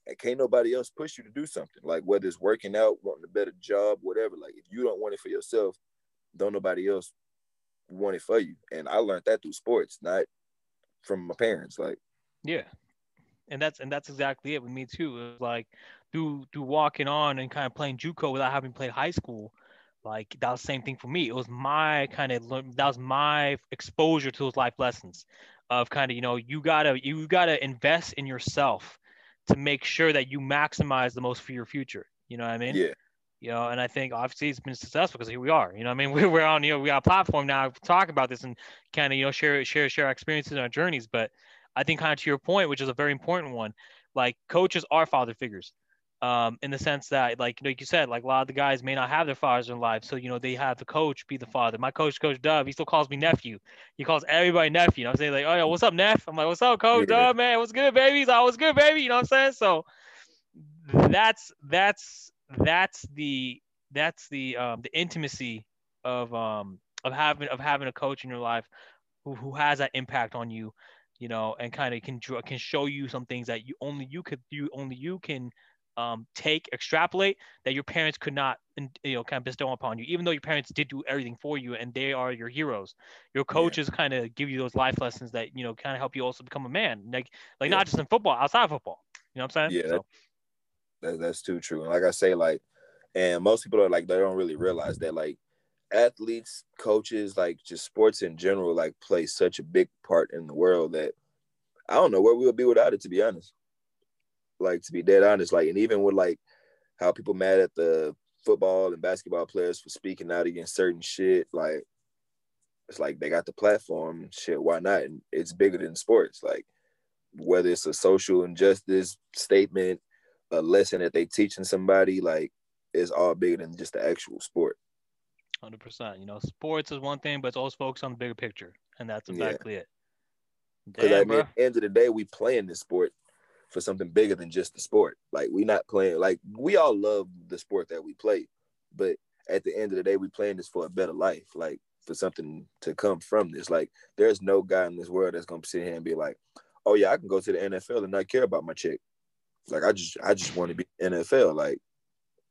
and can't nobody else push you to do something. Like whether it's working out, wanting a better job, whatever. Like if you don't want it for yourself, don't nobody else want it for you. And I learned that through sports, not from my parents. Like Yeah, and that's and that's exactly it with me too. It was like through through walking on and kind of playing JUCO without having played high school. Like that was the same thing for me. It was my kind of that was my exposure to those life lessons of kind of you know you gotta you gotta invest in yourself to make sure that you maximize the most for your future. You know what I mean? yeah, you know, and I think obviously it's been successful because here we are. You know, I mean, <laughs> we're, we're on, you know, we got a platform now to talk about this and kind of, you know, share share share our experiences and our journeys. But I think kind of to your point, which is a very important one, like coaches are father figures. um, in the sense that, like, like you said, like a lot of the guys may not have their fathers in life, so you know they have the coach be the father. My coach, Coach Dub, he still calls me nephew. He calls everybody nephew. You know what I'm saying? Like, oh yeah, what's up, Neff? I'm like, what's up, Coach Yeah. Dub, man? What's good, baby? He's like, what's good, baby? You know what I'm saying? So that's that's that's the that's the um the intimacy of um of having of having a coach in your life who, who has that impact on you you know and kind of can draw can show you some things that you only you could you only you can um take extrapolate that your parents could not and you know kind of bestow upon you even though your parents did do everything for you and they are your heroes your Yeah. coaches kind of give you those life lessons that you know kind of help you also become a man like like Yeah. not just in football outside of football you know what i'm saying Yeah, so That, that's too true. And like I say, like, and most people are like they don't really realize that like athletes, coaches, like just sports in general, like play such a big part in the world that I don't know where we'll be without it. To be honest, like to be dead honest, like, and even with like how people mad at the football and basketball players for speaking out against certain shit, like it's like they got the platform, shit. Why not? And it's bigger than sports, like whether it's a social injustice statement a lesson that they teaching somebody like is all bigger than just the actual sport. Hundred percent. You know, sports is one thing, but it's always focused on the bigger picture, and that's Yeah. exactly it. Because I mean, at the end of the day, we playing this sport for something bigger than just the sport. Like we not playing like we all love the sport that we play, but at the end of the day, we playing this for a better life, like for something to come from this. Like there's no guy in this world that's gonna sit here and be like, "Oh yeah, I can go to the NFL and not care about my check." Like I just I just want to be NFL. Like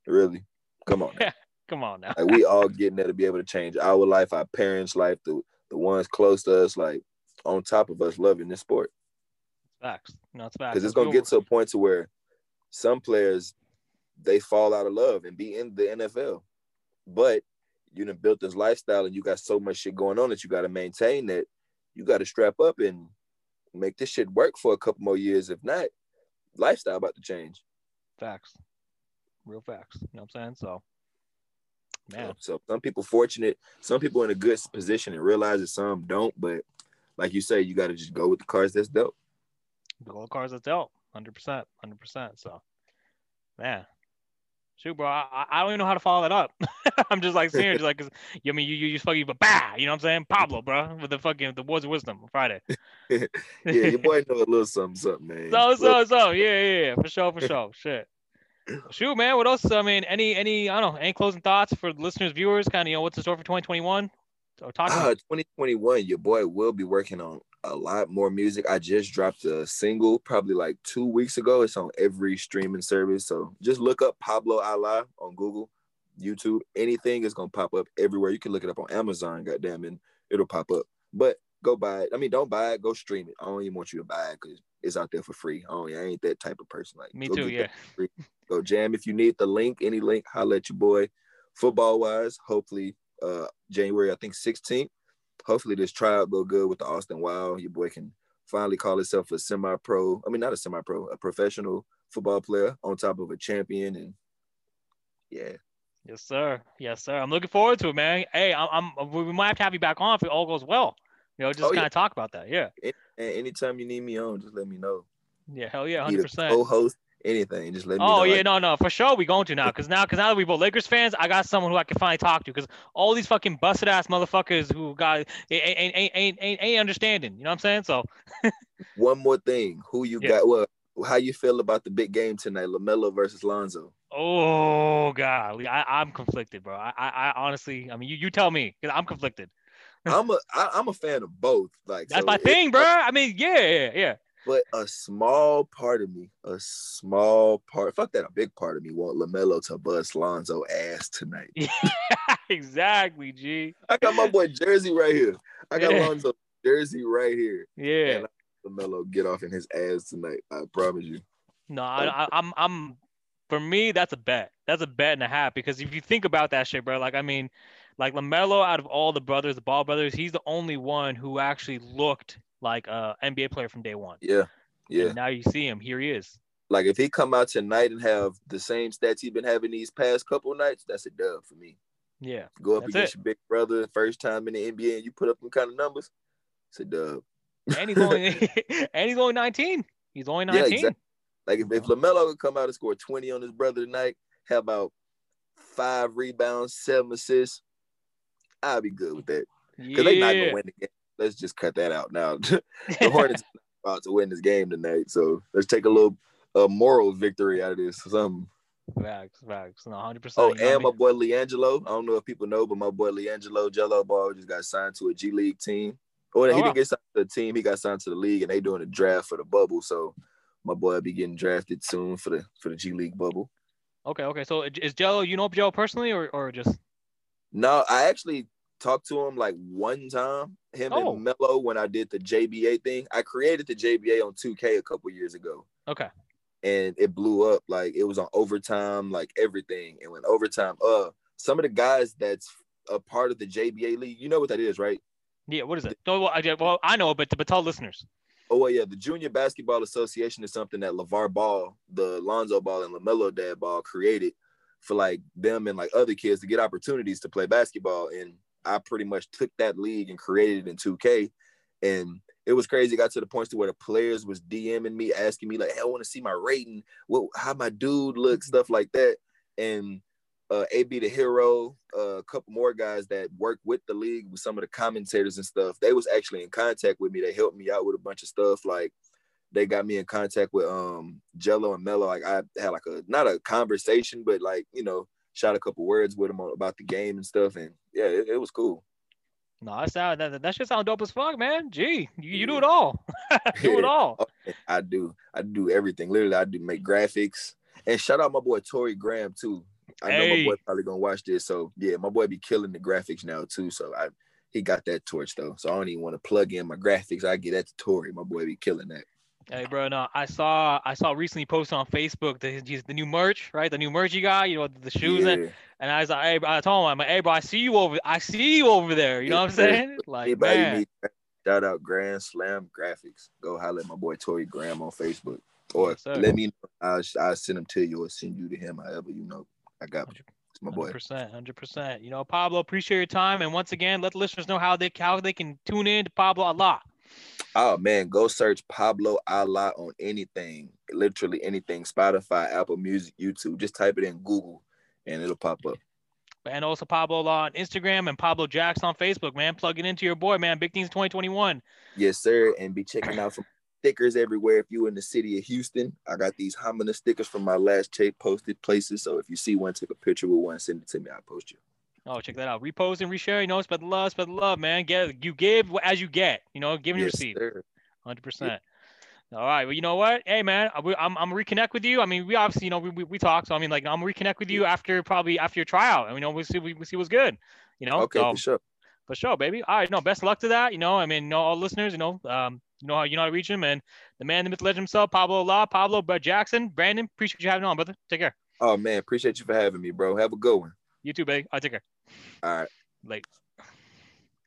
really, come on. <laughs> Come on now. Like we all getting there to be able to change our life, our parents' life, the the ones close to us, like on top of us loving this sport. Facts. No, it's facts. Because it's gonna get to a point to where some players they fall out of love and be in the NFL. But you done built this lifestyle and you got so much shit going on that you gotta maintain that you gotta strap up and make this shit work for a couple more years. If not, lifestyle about to change. facts. Real facts. You know what I'm saying? So, man, So, so some people fortunate, some people in a good position and realize it, some don't. But like you say, you got to just go with the cards that's dealt. the gold cards that's dealt. Hundred percent. Hundred percent. So, man. Shoot, bro. I, I- don't even know how to follow that up. <laughs> I'm just like serious, like, 'cause, you I mean you you just fucking but bah, you know what I'm saying? Pablo, <laughs> bro, with the fucking the words of wisdom on Friday. <laughs> Yeah, your boy know a little something, something, man. So so so yeah yeah yeah for sure for sure shit. Shoot, man. What else? I mean, any any I don't know any closing thoughts for listeners, viewers? Kind of you know what's the story for 2021? So talk. Ah, 2021, your boy will be working on a lot more music. I just dropped a single probably like two weeks ago. It's on every streaming service. So just look up Pablo Ala on Google, YouTube, anything is gonna pop up everywhere. You can look it up on Amazon, goddamn, and it'll pop up. But go buy it. I mean, don't buy it, go stream it. I don't even want you to buy it because it's out there for free. I, I ain't that type of person. Like Me too. Yeah. go jam if you need the link any link holla at your boy football wise hopefully uh january i think 16th hopefully this tryout go good with the austin wild your boy can finally call himself a semi-pro i mean not a semi-pro a professional football player on top of a champion and yeah Yes, sir. Yes, sir. I'm looking forward to it, man. Hey, I'm, I'm we might have to have you back on if it all goes well. You know, just Oh, kind yeah. of talk about that. Yeah. and anytime you need me on just let me know Yeah. Hell yeah. 100. percent co-host anything just let me oh, know Oh yeah, Like, no, no, for sure we going to now, cause now, cause now that we both Lakers fans, I got someone who I can finally talk to, cause all these fucking busted ass motherfuckers who got ain't ain't ain't ain't, ain't, ain't understanding, you know what I'm saying? So <laughs> one more thing who you Yeah. got well how you feel about the big game tonight lamelo versus lonzo Oh god, I, I'm conflicted, bro. I, I, I honestly, I mean, you, you tell me, cause I'm conflicted. i'm a I, i'm a fan of both like That's so my it- thing, bro. I mean, yeah, yeah, yeah. But a small part of me, a small part, fuck that, a big part of me want Lamelo to bust Lonzo ass tonight. <laughs> exactly, G. I got my boy Jersey right here. I got Yeah. Lonzo Jersey right here. Yeah. Lamelo get off in his ass tonight. I promise you. No, I, I, I'm, I'm. For me, that's a bet. That's a bet and a half because if you think about that shit, bro, like I mean, like Lamelo, out of all the brothers, the Ball brothers, he's the only one who actually looked like uh, a NBA player from day one. Yeah. Yeah. And now you see him. Here he is. Like if he come out tonight and have the same stats he's been having these past couple nights, that's a dub for me. Yeah. Go up against it. your big brother, first time in the NBA, and you put up some kind of numbers, it's a dub. And he's only, <laughs> <laughs> and he's only 19. He's only Yeah, 19. exactly. Like if, if LaMelo would come out and score 20 on his brother tonight, have about five rebounds, seven assists, I'd be good with that. Because Yeah. they not gonna win the game. Let's just cut that out now. <laughs> the <laughs> Hornets are about to win this game tonight, so let's take a little a moral victory out of this. Something. Facts, facts. No, 100%. Oh, you know what I and my boy LiAngelo. I don't know if people know, but my boy LiAngelo Gelo Ball just got signed to a G League team. Oh, or he Oh, wow. didn't get signed to the team. He got signed to the league, and they doing a draft for the bubble. So my boy will be getting drafted soon for the for the G League bubble. Okay, okay. So is Gelo, you know Gelo personally or, or just No, I actually talked to him like one time. Him Oh. and Melo when I did the JBA thing. I created the JBA on 2K a couple years ago. okay. and it blew up. Like it was on overtime, like everything. And when overtime, uh, some of the guys that's a part of the JBA league, you know what that is, right? Yeah, what is it? No, well, I, well, I know, but but tell listeners. Oh well, yeah, the Junior Basketball Association is something that LeVar Ball, the Lonzo Ball, and LaMelo Dad Ball created for like them and like other kids to get opportunities to play basketball. And I pretty much took that league and created it in 2K. And it was crazy. It got to the point to where the players was DMing me, asking me like, "Hey, I want to see my rating, what how my dude looks, stuff like that." And uh, AB the hero, uh, a couple more guys that work with the league with some of the commentators and stuff. They was actually in contact with me. They helped me out with a bunch of stuff. Like they got me in contact with um Gelo and Melo. Like I had like a not a conversation, but like you know, shot a couple words with him about the game and stuff. And yeah, it, it was cool. No, that sound that, that shit sound dope as fuck, man. Gee, you, you do it all. <laughs> do it all. Oh, I do. I do everything. Literally, I do make graphics. And shout out my boy Tori Graham too. I know my boy probably gonna watch this. So yeah, my boy be killing the graphics now too. So I he got that torch though. So I don't even want to plug in my graphics. I get that to Tori. My boy be killing that. Hey, bro, no, I saw I saw recently posted on Facebook the the new merch, right? The new merch you got, you know, the shoes and yeah. and I was like, hey, I told him, I'm like, hey, bro, I see you over, I see you over there. You know what I'm <laughs> saying? Like, Anybody man, need shout out Grand Slam Graphics. Go holler at my boy Tori Graham on Facebook. Or Yes, let me know. I'll, I'll send them to you or send you to him. However, you know. I got it's my boy. Hundred percent, hundred percent. You know, Pablo, appreciate your time, and once again, let the listeners know how they how they can tune in to Pablo a lot. Oh man, go search Pablo Allah on anything, literally anything. Spotify, Apple Music, YouTube. Just type it in Google and it'll pop up. And also Pablo Law on Instagram and Pablo Jackson on Facebook, man. Plug it into your boy, man. Big things 2021. Yes, sir. And be checking out some stickers everywhere. If you in the city of Houston, I got these Homina stickers from my last tape posted places. So if you see one, take a picture with one, send it to me. I'll post you. Oh, check that out. Repost and reshare. You know, spread the love, spread the love, man. Get you give as you get. You know, give and Yes, receive. Hundred percent. All right. Well, you know what? Hey, man, we- I'm I'm gonna reconnect with you. I mean, we obviously, you know, we, we, we talk. So I mean, like, I'm gonna reconnect with you after probably after your tryout, and you know, we see we, we see what's good. You know. Okay, So, for sure. for sure, baby. All right. No, best of luck to that. You know, I mean, you know, all listeners, you know, um, you know how you know how to reach him, and the man, the myth, legend himself, Pablo La, Pablo Jackson, Brandon. Appreciate you having on, brother. Take care. Oh man, appreciate you for having me, bro. Have a good one. You too, baby. I take care. All right. Late.